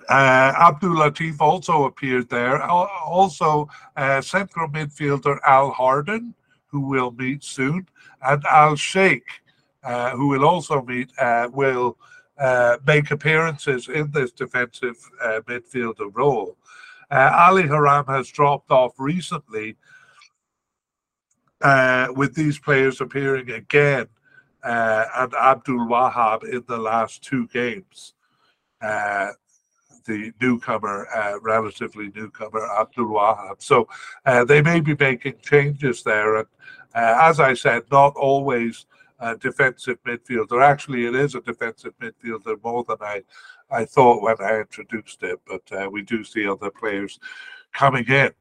Speaker 1: Uh, Abdul Latif also appeared there. Also, uh, central midfielder Al Hardan, who will meet soon, and Al Sheikh, uh, who will also meet, will uh, make appearances in this defensive uh, midfielder role. Uh, Ali Haram has dropped off recently, uh, with these players appearing again, uh, and Abdul Wahab in the last two games. The newcomer, relatively newcomer, Abdul Wahab. So they may be making changes there. And as I said, not always uh, defensive midfielder. Actually, it is a defensive midfielder more than I, I thought when I introduced it, but uh, we do see other players coming in.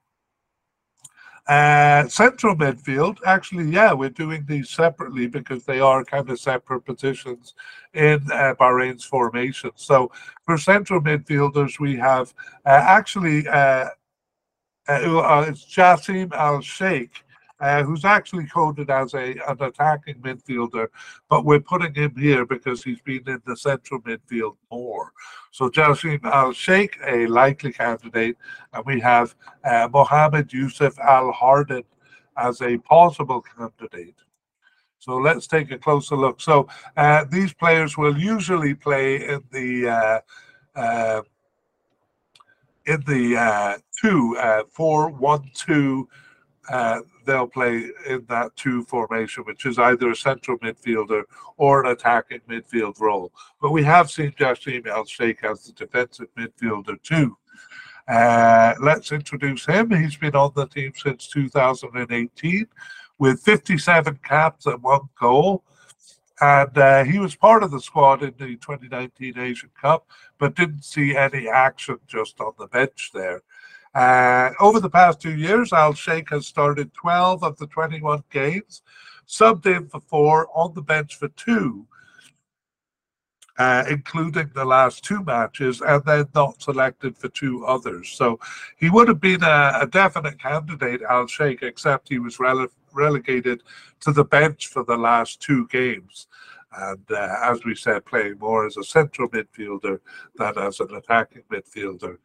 Speaker 1: Uh, central midfield, actually, yeah, we're doing these separately because they are kind of separate positions in uh, Bahrain's formation. So for central midfielders, we have uh, actually uh, uh, it's Jassim Al Sheikh uh, who's actually coded as a an attacking midfielder, but we're putting him here because he's been in the central midfield more. So Jassim Al Sheikh, a likely candidate, and we have uh, Mohammed Yusuf Al Hardan as a possible candidate. So let's take a closer look. So uh, these players will usually play in the uh, uh, in the uh, two uh, four one two uh, they'll play in that two formation, which is either a central midfielder or an attacking midfield role. But we have seen Jassim Al Sheikh as the defensive midfielder too. Uh, let's introduce him. He's been on the team since 2018 with 57 caps and one goal. And uh, he was part of the squad in the 2019 Asian Cup, but didn't see any action just on the bench there. Uh, over the past two years, Al Sheikh has started 12 of the 21 games, subbed in for four, on the bench for two, uh, including the last two matches, and then not selected for two others. So he would have been a, a definite candidate, Al Sheikh, except he was rele- relegated to the bench for the last two games. And uh, as we said, playing more as a central midfielder than as an attacking midfielder.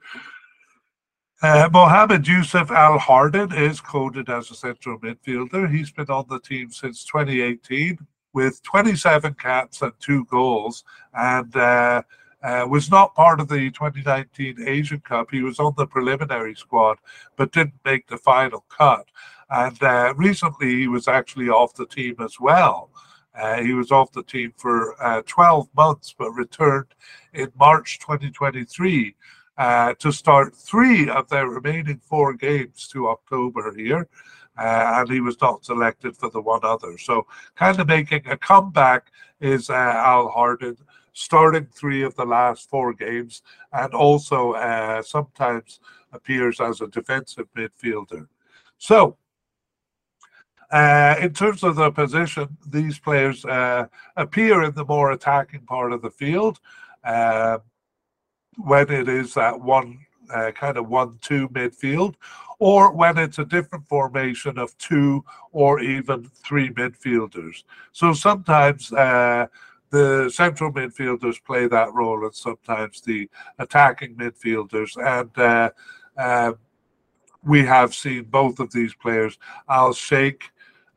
Speaker 1: Uh, Mohammed Yusuf Al Hardan is coded as a central midfielder. He's been on the team since 2018 with 27 caps and two goals. And uh, uh, was not part of the 2019 Asian Cup. He was on the preliminary squad, but didn't make the final cut. And uh, recently, he was actually off the team as well. Uh, he was off the team for uh, 12 months, but returned in March 2023 uh, to start three of their remaining four games to October here. Uh, and he was not selected for the one other. So, kind of making a comeback is uh, Al Hardan, starting three of the last four games, and also uh, sometimes appears as a defensive midfielder. So, uh, in terms of the position, these players uh, appear in the more attacking part of the field uh, when it is that one uh, kind of one-two midfield, or when it's a different formation of two or even three midfielders. So sometimes uh, the central midfielders play that role, and sometimes the attacking midfielders. And uh, uh, we have seen both of these players, Al Sheikh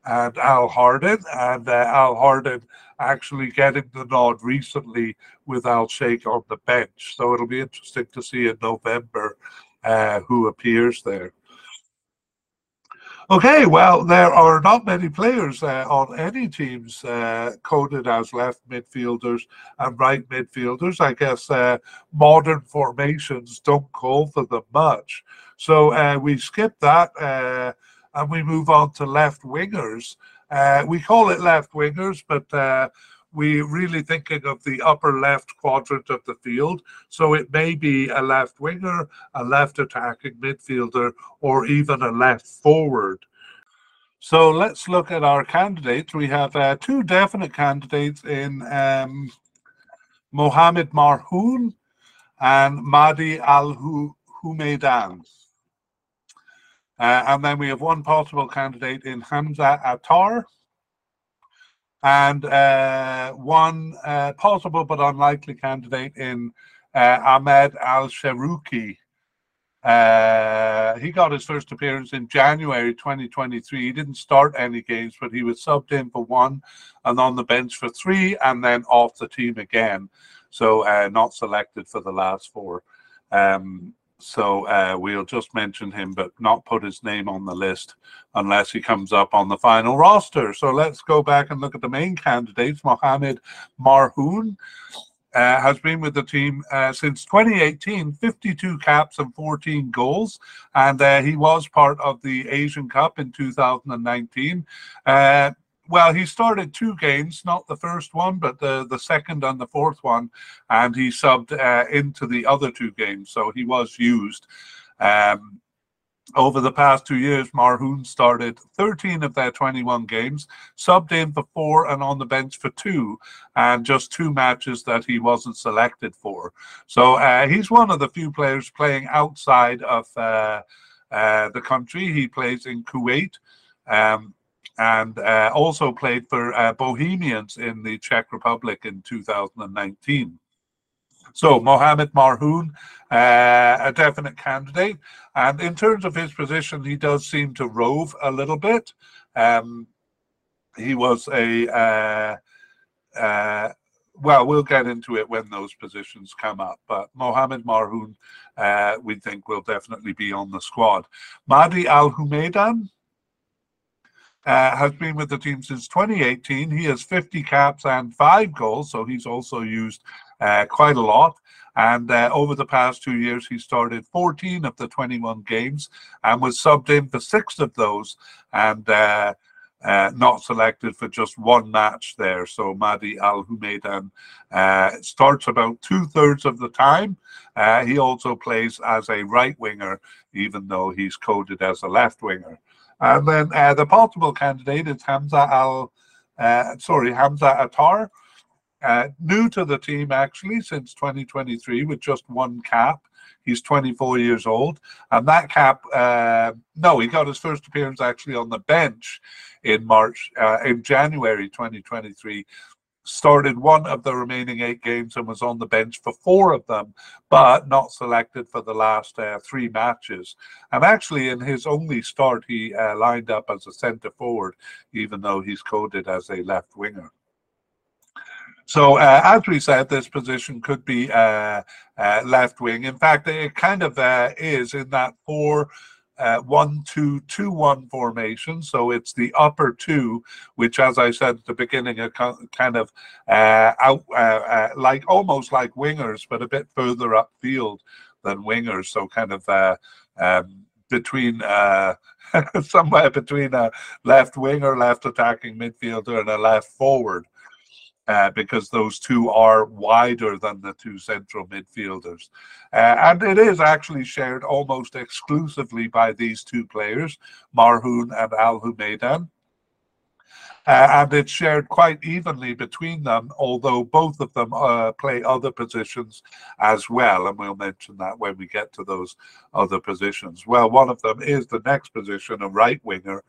Speaker 1: and Al Hardan, and uh, Al Hardan actually getting the nod recently with Al Sheikh on the bench. So it'll be interesting to see in November uh, who appears there. Okay, well, there are not many players uh, on any teams uh, coded as left midfielders and right midfielders. I guess uh, modern formations don't call for them much. So uh, we skip that uh, and we move on to left wingers. Uh, we call it left wingers, but we're really thinking of the upper left quadrant of the field. So it may be a left winger, a left attacking midfielder, or even a left forward. So let's look at our candidates. We have uh, two definite candidates in um, Mohamed Marhoun and Mahdi Al Humaidan. Uh, and then we have one possible candidate in Hamza Attar and uh, one uh, possible but unlikely candidate in uh, Ahmed Al Sharuki. Uh, he got his first appearance in January 2023. He didn't start any games, but he was subbed in for one and on the bench for three, and then off the team again. So, uh, not selected for the last four. Um, so uh, we'll just mention him, but not put his name on the list unless he comes up on the final roster. So let's go back and look at the main candidates. Mohamed Marhoun uh, has been with the team uh, since 2018, 52 caps and 14 goals. And uh, he was part of the Asian Cup in 2019. Well, he started two games, not the first one, but the, the second and the fourth one, and he subbed uh, into the other two games, so he was used. Um, over the past two years, Marhoun started 13 of their 21 games, subbed in for four and on the bench for two, and just two matches that he wasn't selected for. So uh, he's one of the few players playing outside of uh, uh, the country. He plays in Kuwait. Um, and uh, also played for uh, Bohemians in the Czech Republic in 2019. So Mohamed Marhoun, uh, a definite candidate, and in terms of his position, he does seem to rove a little bit. Um, he was a uh, uh, well, we'll get into it when those positions come up. But Mohamed Marhoun, uh, we think will definitely be on the squad. Mahdi Al Humaidan, uh, has been with the team since 2018. He has 50 caps and five goals, so he's also used uh, quite a lot. And uh, over the past two years, he started 14 of the 21 games and was subbed in for six of those and uh, uh, not selected for just one match there. So Mahdi Al Humaidan uh, starts about two thirds of the time. he also plays as a right winger, even though he's coded as a left winger. And then uh, the possible candidate is Hamza Al, uh, sorry, Hamza Attar, uh, new to the team actually since 2023 with just one cap. He's 24 years old, and that cap, uh, no, he got his first appearance actually on the bench in March, uh, in January 2023 started one of the remaining eight games and was on the bench for four of them, but not selected for the last uh, three matches. And actually, in his only start, he uh, lined up as a centre forward, even though he's coded as a left winger. So, uh, as we said, this position could be uh, uh, left wing. In fact, it kind of uh, is in that four. Uh, one, two, two, one formation. So it's the upper two, which, as I said at the beginning, are kind of uh, out, like almost like wingers, but a bit further upfield than wingers. So kind of um, between somewhere between a left winger, left attacking midfielder, and a left forward uh, because those two are wider than the two central midfielders. Uh, and it is actually shared almost exclusively by these two players, Marhoun and Al Humaidan. Uh, and it's shared quite evenly between them, although both of them uh, play other positions as well. And we'll mention that when we get to those other positions. Well, one of them is the next position, a right winger.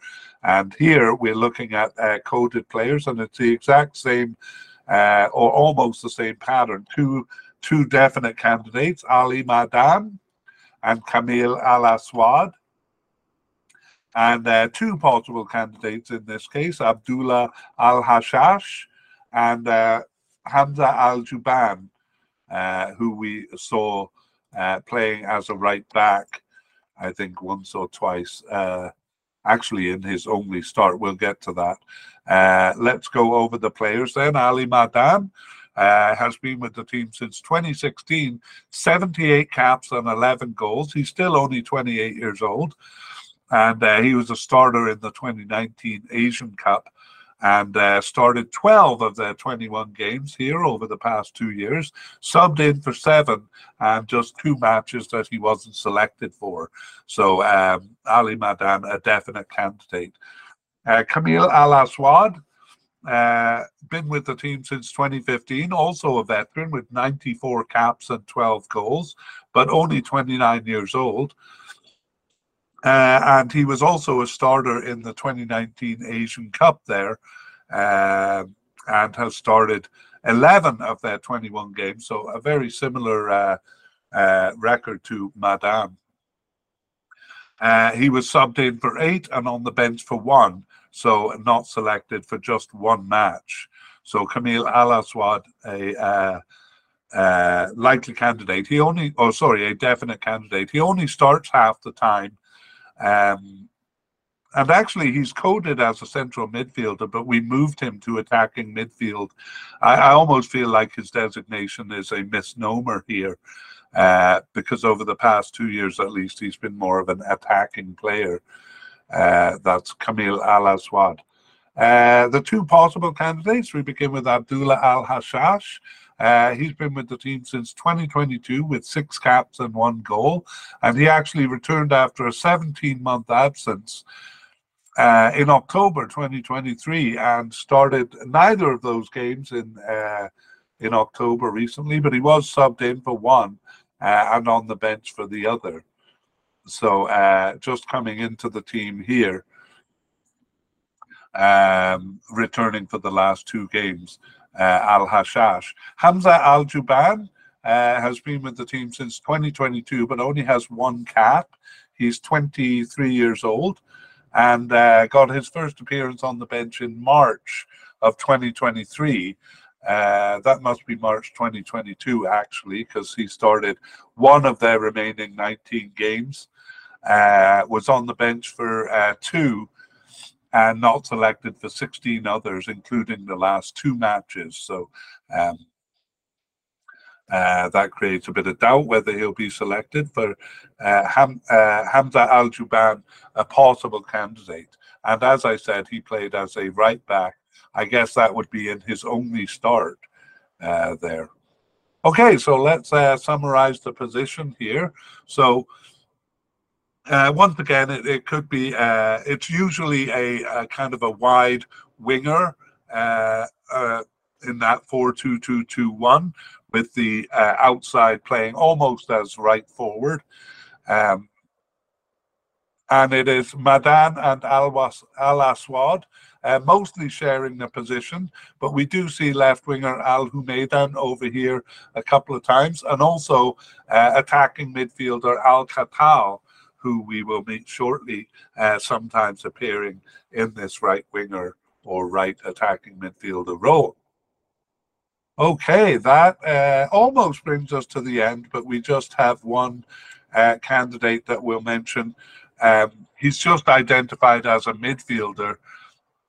Speaker 1: And here we're looking at uh, coded players, and it's the exact same uh, or almost the same pattern. Two, two definite candidates, Ali Madan and Kamil Al Aswad. And uh, two possible candidates in this case, Abdullah Al Hashash and uh, Hamza Al Juban, uh, who we saw uh, playing as a right back, I think once or twice, uh, actually in his only start. We'll get to that. Uh, let's go over the players then. Ali Madan uh, has been with the team since 2016, 78 caps and 11 goals. He's still only 28 years old. And uh, he was a starter in the 2019 Asian Cup and uh, started 12 of their 21 games here over the past two years, subbed in for seven, and just two matches that he wasn't selected for. So um, Ali Madan, a definite candidate. Uh, Kamil Al Aswad, uh, been with the team since 2015, also a veteran with 94 caps and 12 goals, but only 29 years old. Uh, and he was also a starter in the 2019 Asian Cup there uh, and has started 11 of their 21 games. So a very similar uh, uh record to Madan. Uh, he was subbed in for eight and on the bench for one so not selected for just one match. So Kamil Al Aswad, a uh, likely candidate, he only, oh sorry, a definite candidate. He only starts half the time. Um, and actually, he's coded as a central midfielder, but we moved him to attacking midfield. I, I almost feel like his designation is a misnomer here, uh, because over the past two years at least, he's been more of an attacking player. Uh, that's Kamil Al Aswad. Uh, the two possible candidates, we begin with Abdullah Al Hashash. Uh, he's been with the team since 2022 with six caps and one goal, and he actually returned after a 17 month absence uh, in October 2023 and started neither of those games in uh, in October recently, but he was subbed in for one uh, and on the bench for the other. So uh, just coming into the team here, um, returning for the last two games, Al Hashash. Hamza Al Juban uh, has been with the team since 2022, but only has one cap. He's 23 years old and uh, got his first appearance on the bench in March of 2023 uh, that must be March 2022, actually, because he started one of their remaining 19 games, uh, was on the bench for uh, two, and not selected for 16 others, including the last two matches. So um, uh, that creates a bit of doubt whether he'll be selected for uh, Ham, uh, Hamza Al Juban, a possible candidate. And as I said, he played as a right back I guess that would be in his only start uh, there. Okay, so let's uh, summarize the position here. So uh, once again, it, it could be, uh, it's usually a, a, kind of a wide winger uh, uh, in that 4-2-2-2-1 with the outside playing almost as right forward. Um, and it is Madan and Al Aswad uh, mostly sharing the position. But we do see left winger Al Humaidan over here a couple of times, and also uh, attacking midfielder Al Khatal, who we will meet shortly, uh, sometimes appearing in this right winger or right attacking midfielder role. Okay, that uh, almost brings us to the end, but we just have one uh, candidate that we'll mention. Um, he's just identified as a midfielder.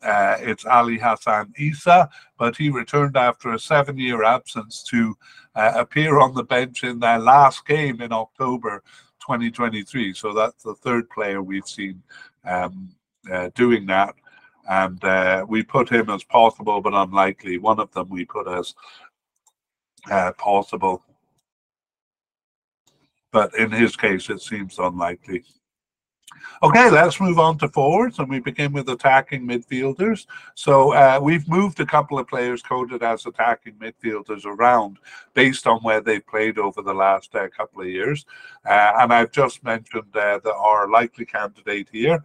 Speaker 1: Uh, it's Ali Hassan Isa, but he returned after a seven year absence to uh, appear on the bench in their last game in October 2023. So that's the third player we've seen um, uh, doing that. And uh, we put him as possible, but unlikely. One of them we put as uh, possible. But in his case, it seems unlikely. Okay, let's move on to forwards, and we begin with attacking midfielders. So uh, we've moved a couple of players coded as attacking midfielders around based on where they've played over the last uh, couple of years. Uh, and I've just mentioned uh, that our likely candidate here,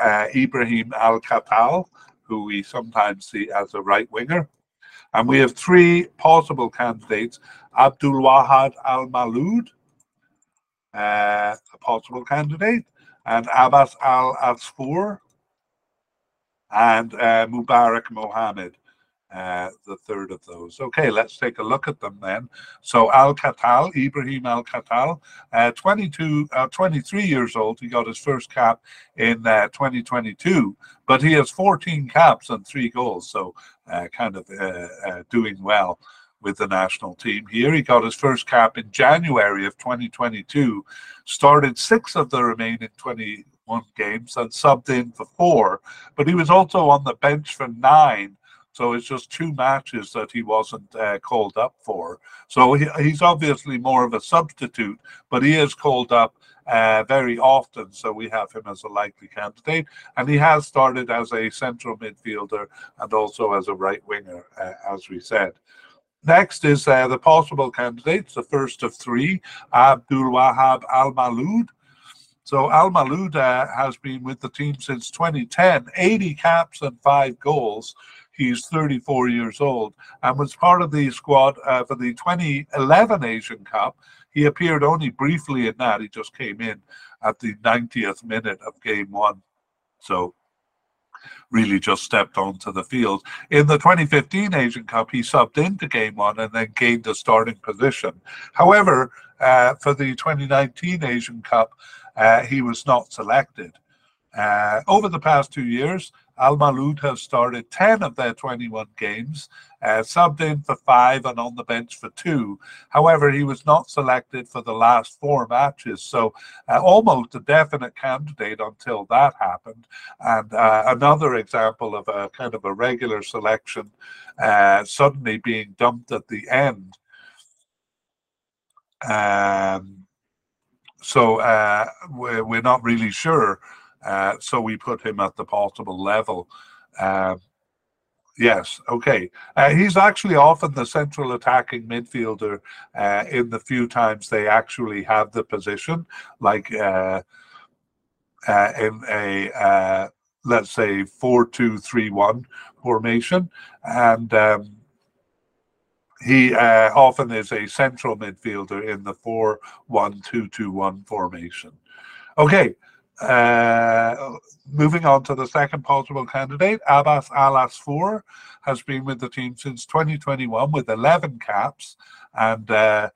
Speaker 1: uh, Ibrahim Al Khatal, who we sometimes see as a right winger. And we have three possible candidates Abdul Wahab Al Maloud, uh, a possible candidate and Abbas Al Asfour and uh, Mubarak Mohammed, uh, the third of those. Okay, let's take a look at them then. So Al Khatal, Ibrahim Al Khatal, uh, 22, uh, 23 years old. He got his first cap in uh, 2022, but he has 14 caps and three goals, so uh, kind of doing well with the national team here. He got his first cap in January of 2022, started six of the remaining 21 games and subbed in for four, but he was also on the bench for nine. So it's just two matches that he wasn't uh, called up for. So he, he's obviously more of a substitute, but he is called up uh, very often. So we have him as a likely candidate. And he has started as a central midfielder and also as a right winger, uh, as we said. Next is uh, the possible candidates, the first of three, Abdul Wahab Al Maloud. So Al Maloud uh, has been with the team since 2010, 80 caps and five goals. He's 34 years old and was part of the squad uh, for the 2011 Asian Cup. He appeared only briefly in that. He just came in at the 90th minute of game one. So really just stepped onto the field. In the 2015 Asian Cup, he subbed into game one and then gained a starting position. However, uh, for the 2019 Asian Cup, uh, he was not selected. Uh, over the past two years, Al Maloud has started 10 of their 21 games, uh, subbed in for five and on the bench for two. However, he was not selected for the last four matches, so uh, almost a definite candidate until that happened. And uh, another example of a kind of a regular selection uh, suddenly being dumped at the end. Um, so uh, we're, we're not really sure uh, so we put him at the possible level. Uh, yes, okay. Uh, he's actually often the central attacking midfielder uh, in the few times they actually have the position, like uh, in a let's say four two three one formation, and. Um, he uh, often is a central midfielder in the 4 1 2 2 1 formation. Okay, uh, moving on to the second possible candidate, Abbas Al Asfour has been with the team since 2021 with 11 caps and uh,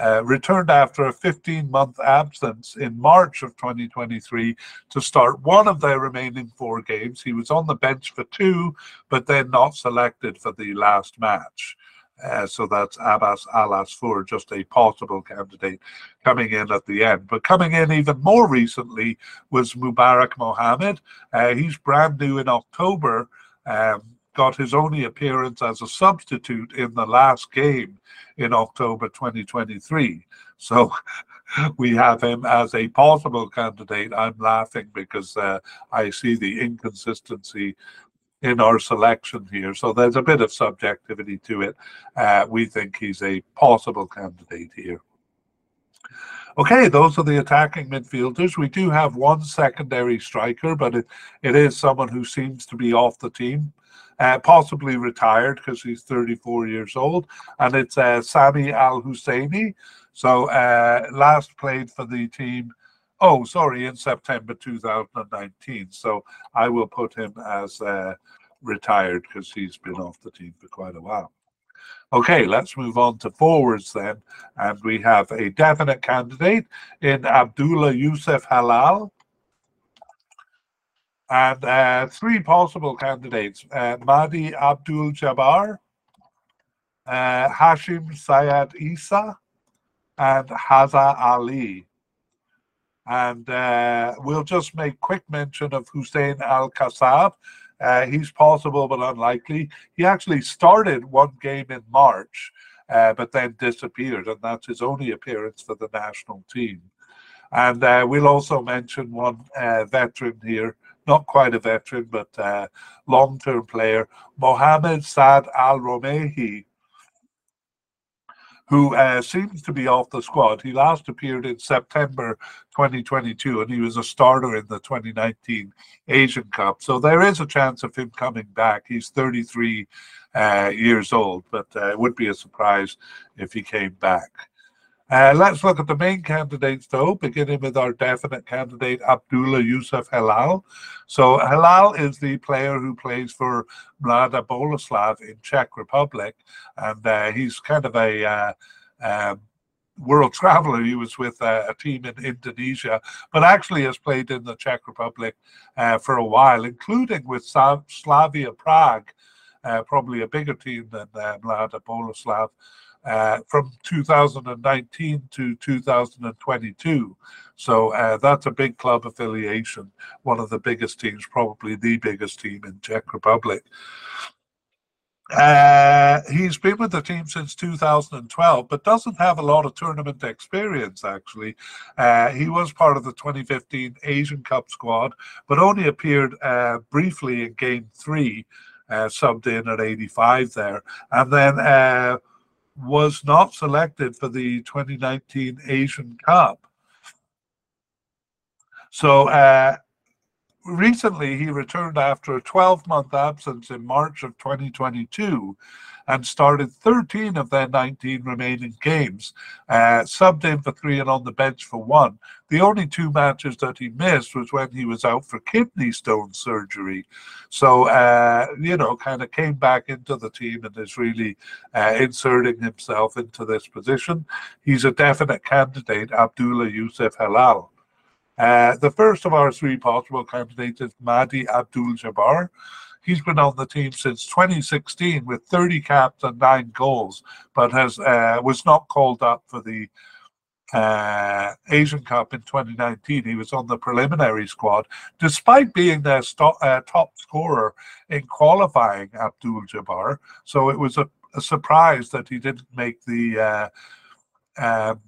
Speaker 1: uh, returned after a 15 month absence in March of 2023 to start one of their remaining four games. He was on the bench for two, but then not selected for the last match. Uh, so that's Abbas Al Asfour, just a possible candidate coming in at the end. But coming in even more recently was Mubarak Mohammed. Uh, he's brand new in October, um, got his only appearance as a substitute in the last game in October 2023. So we have him as a possible candidate. I'm laughing because uh, I see the inconsistency in our selection here. So there's a bit of subjectivity to it. Uh, we think he's a possible candidate here. Okay, those are the attacking midfielders. We do have one secondary striker, but it, it is someone who seems to be off the team, uh, possibly retired because he's 34 years old, and it's uh, Sami Al Husseini. So uh, last played for the team Oh, sorry, in September 2019. So I will put him as uh, retired because he's been off the team for quite a while. Okay, let's move on to forwards then. And we have a definite candidate in Abdullah Yusuf Halal. And uh, three possible candidates uh, Mahdi Abdul Jabbar, uh, Hashim Syed Isa, and Haza Ali. And uh, we'll just make quick mention of Hussein Al Kassab. Uh, he's possible but unlikely. He actually started one game in March, uh, but then disappeared, and that's his only appearance for the national team. And uh, we'll also mention one uh, veteran here, not quite a veteran, but uh, long term player, Mohamed Saad Al Romehi, who uh, seems to be off the squad. He last appeared in September 2022, and he was a starter in the 2019 Asian Cup. So there is a chance of him coming back. He's 33 uh, years old, but uh, it would be a surprise if he came back. Uh, let's look at the main candidates, though, beginning with our definite candidate, Abdullah Yusuf Helal. So Helal is the player who plays for Mlada Boleslav in Czech Republic, and uh, he's kind of a uh, um, world traveler. He was with uh, a team in Indonesia, but actually has played in the Czech Republic uh, for a while, including with Slavia Prague, uh, probably a bigger team than uh, Mlada Boleslav uh, from 2019 to 2022. So uh, that's a big club affiliation, one of the biggest teams, probably the biggest team in Czech Republic. Uh, he's been with the team since 2012, but doesn't have a lot of tournament experience, actually. Uh, he was part of the 2015 Asian Cup squad, but only appeared uh, briefly in game three, uh, subbed in at 85 there. And then uh, was not selected for the 2019 Asian Cup. So uh, recently he returned after a 12 month absence in March of 2022 and started 13 of their 19 remaining games, uh, subbed in for three and on the bench for one. The only two matches that he missed was when he was out for kidney stone surgery. So, uh, you know, kind of came back into the team and is really uh, inserting himself into this position. He's a definite candidate, Abdullah Yusuf Helal. Uh, the first of our three possible candidates is Mahdi Abdul Jabbar. He's been on the team since 2016 with 30 caps and nine goals, but has uh, was not called up for the uh, Asian Cup in 2019. He was on the preliminary squad, despite being their uh, top scorer in qualifying Abdul Jabbar. So it was a, a, surprise that he didn't make the uh, um,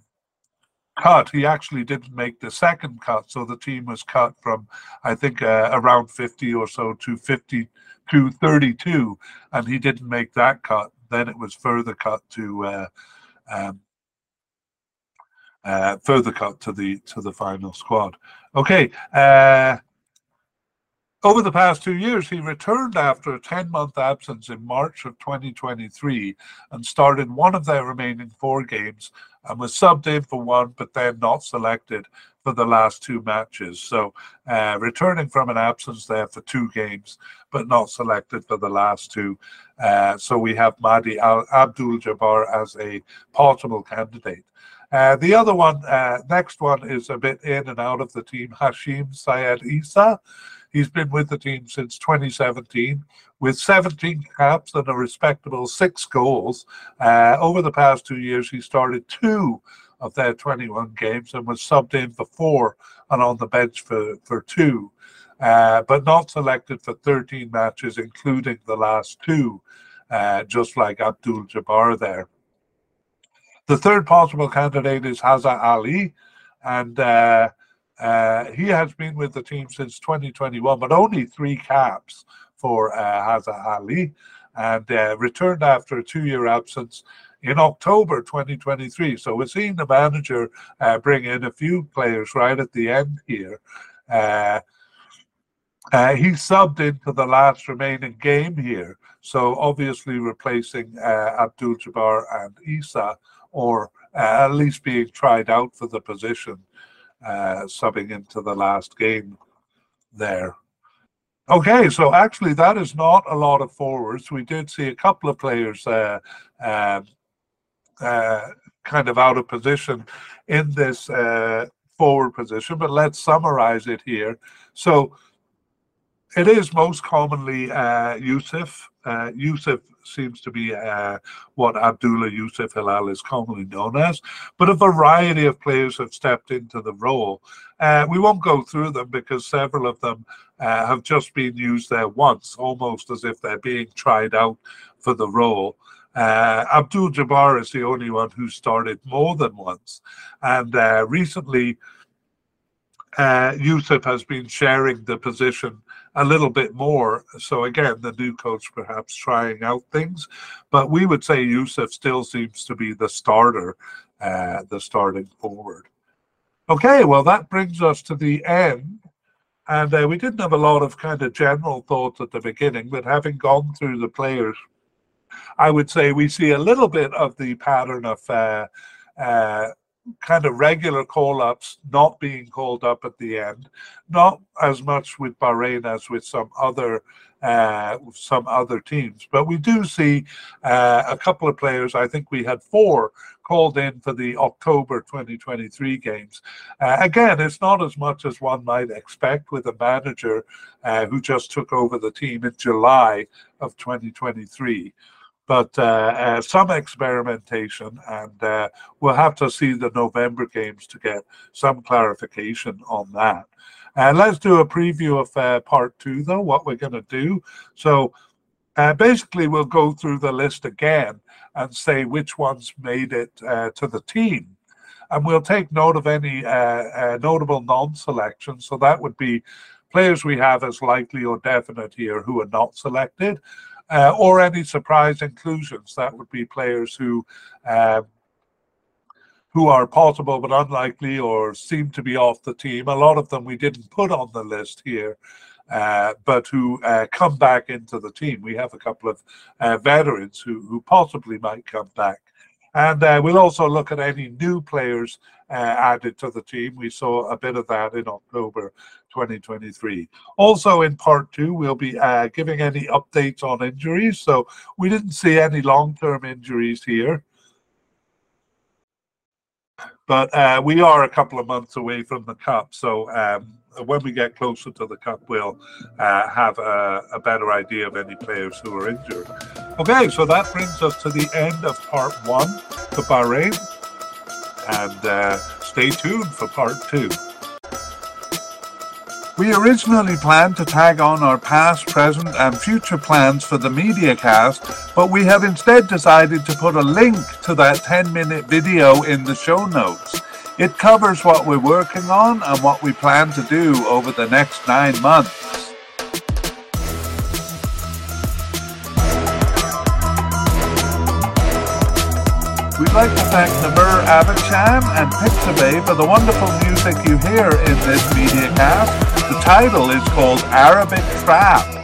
Speaker 1: cut. He actually didn't make the second cut, so the team was cut from I think uh, around 50 or so to 50 to 32, and he didn't make that cut. Then it was further cut to uh, um, uh, further cut to the to the final squad. Okay. Uh, over the past two years, he returned after a 10 month absence in March of 2023 and started one of their remaining four games and was subbed in for one, but then not selected for the last two matches. So, uh, returning from an absence there for two games, but not selected for the last two. Uh, so, we have Mahdi Abdul Jabbar as a possible candidate. Uh, the other one, uh, next one, is a bit in and out of the team, Hashim Syed Isa. He's been with the team since 2017 with 17 caps and a respectable six goals. Uh, over the past two years, he started two of their 21 games and was subbed in for four and on the bench for, for two, uh, but not selected for 13 matches, including the last two, uh, just like Abdul Jabbar there. The third possible candidate is Haza Ali, and uh, he has been with the team since 2021, but only three caps for uh, Haza Ali and uh, returned after a two year absence in October 2023. So we're seeing the manager uh, bring in a few players right at the end here. Uh, uh, he subbed into the last remaining game here, so obviously replacing uh, Abdul Jabbar and Isa, or at least being tried out for the position uh, subbing into the last game there. Okay, so actually, that is not a lot of forwards. We did see a couple of players uh, um, uh, kind of out of position in this uh, forward position, but let's summarize it here. So it is most commonly uh, Yusuf. Uh, Yusuf seems to be uh, what Abdullah Yusuf Helal is commonly known as, but a variety of players have stepped into the role. Uh, we won't go through them because several of them uh, have just been used there once, almost as if they're being tried out for the role. Uh, Abdul Jabbar is the only one who started more than once. And uh, recently, uh, Yusuf has been sharing the position a little bit more. So again, the new coach perhaps trying out things, but we would say Yusuf still seems to be the starter, uh, the starting forward. Okay, well that brings us to the end. And uh, we didn't have a lot of kind of general thoughts at the beginning, but having gone through the players, I would say we see a little bit of the pattern of uh, uh, kind of regular call ups not being called up at the end, not as much with Bahrain as with some other uh, some other teams. But we do see uh, a couple of players. I think we had four called in for the October 2023 games. Uh, again, it's not as much as one might expect with a manager uh, who just took over the team in July of 2023 but uh, uh, some experimentation, and uh, we'll have to see the November games to get some clarification on that. And let's do a preview of uh, part two, though, what we're going to do. So uh, basically, we'll go through the list again and say which ones made it uh, to the team. And we'll take note of any notable non selections. So that would be players we have as likely or definite here who are not selected uh, or any surprise inclusions. That would be players who uh, who are possible but unlikely or seem to be off the team. A lot of them we didn't put on the list here. Uh, but who uh, come back into the team. We have a couple of uh, veterans who, who possibly might come back. And uh, we'll also look at any new players uh, added to the team. We saw a bit of that in October 2023. Also, in part two, we'll be uh, giving any updates on injuries. So, we didn't see any long term injuries here. But uh, we are a couple of months away from the Cup. So, um, when we get closer to the Cup, we'll uh, have a, a, better idea of any players who are injured. Okay, so that brings us to the end of part one to Bahrain. And uh, stay tuned for part two. We originally planned to tag on our past, present, and future plans for the media cast, but we have instead decided to put a link to that 10 minute video in the show notes. It covers what we're working on and what we plan to do over the next nine months. We'd like to thank Namur Abacham and Pixabay for the wonderful music you hear in this media cast. The title is called Arabic Trap.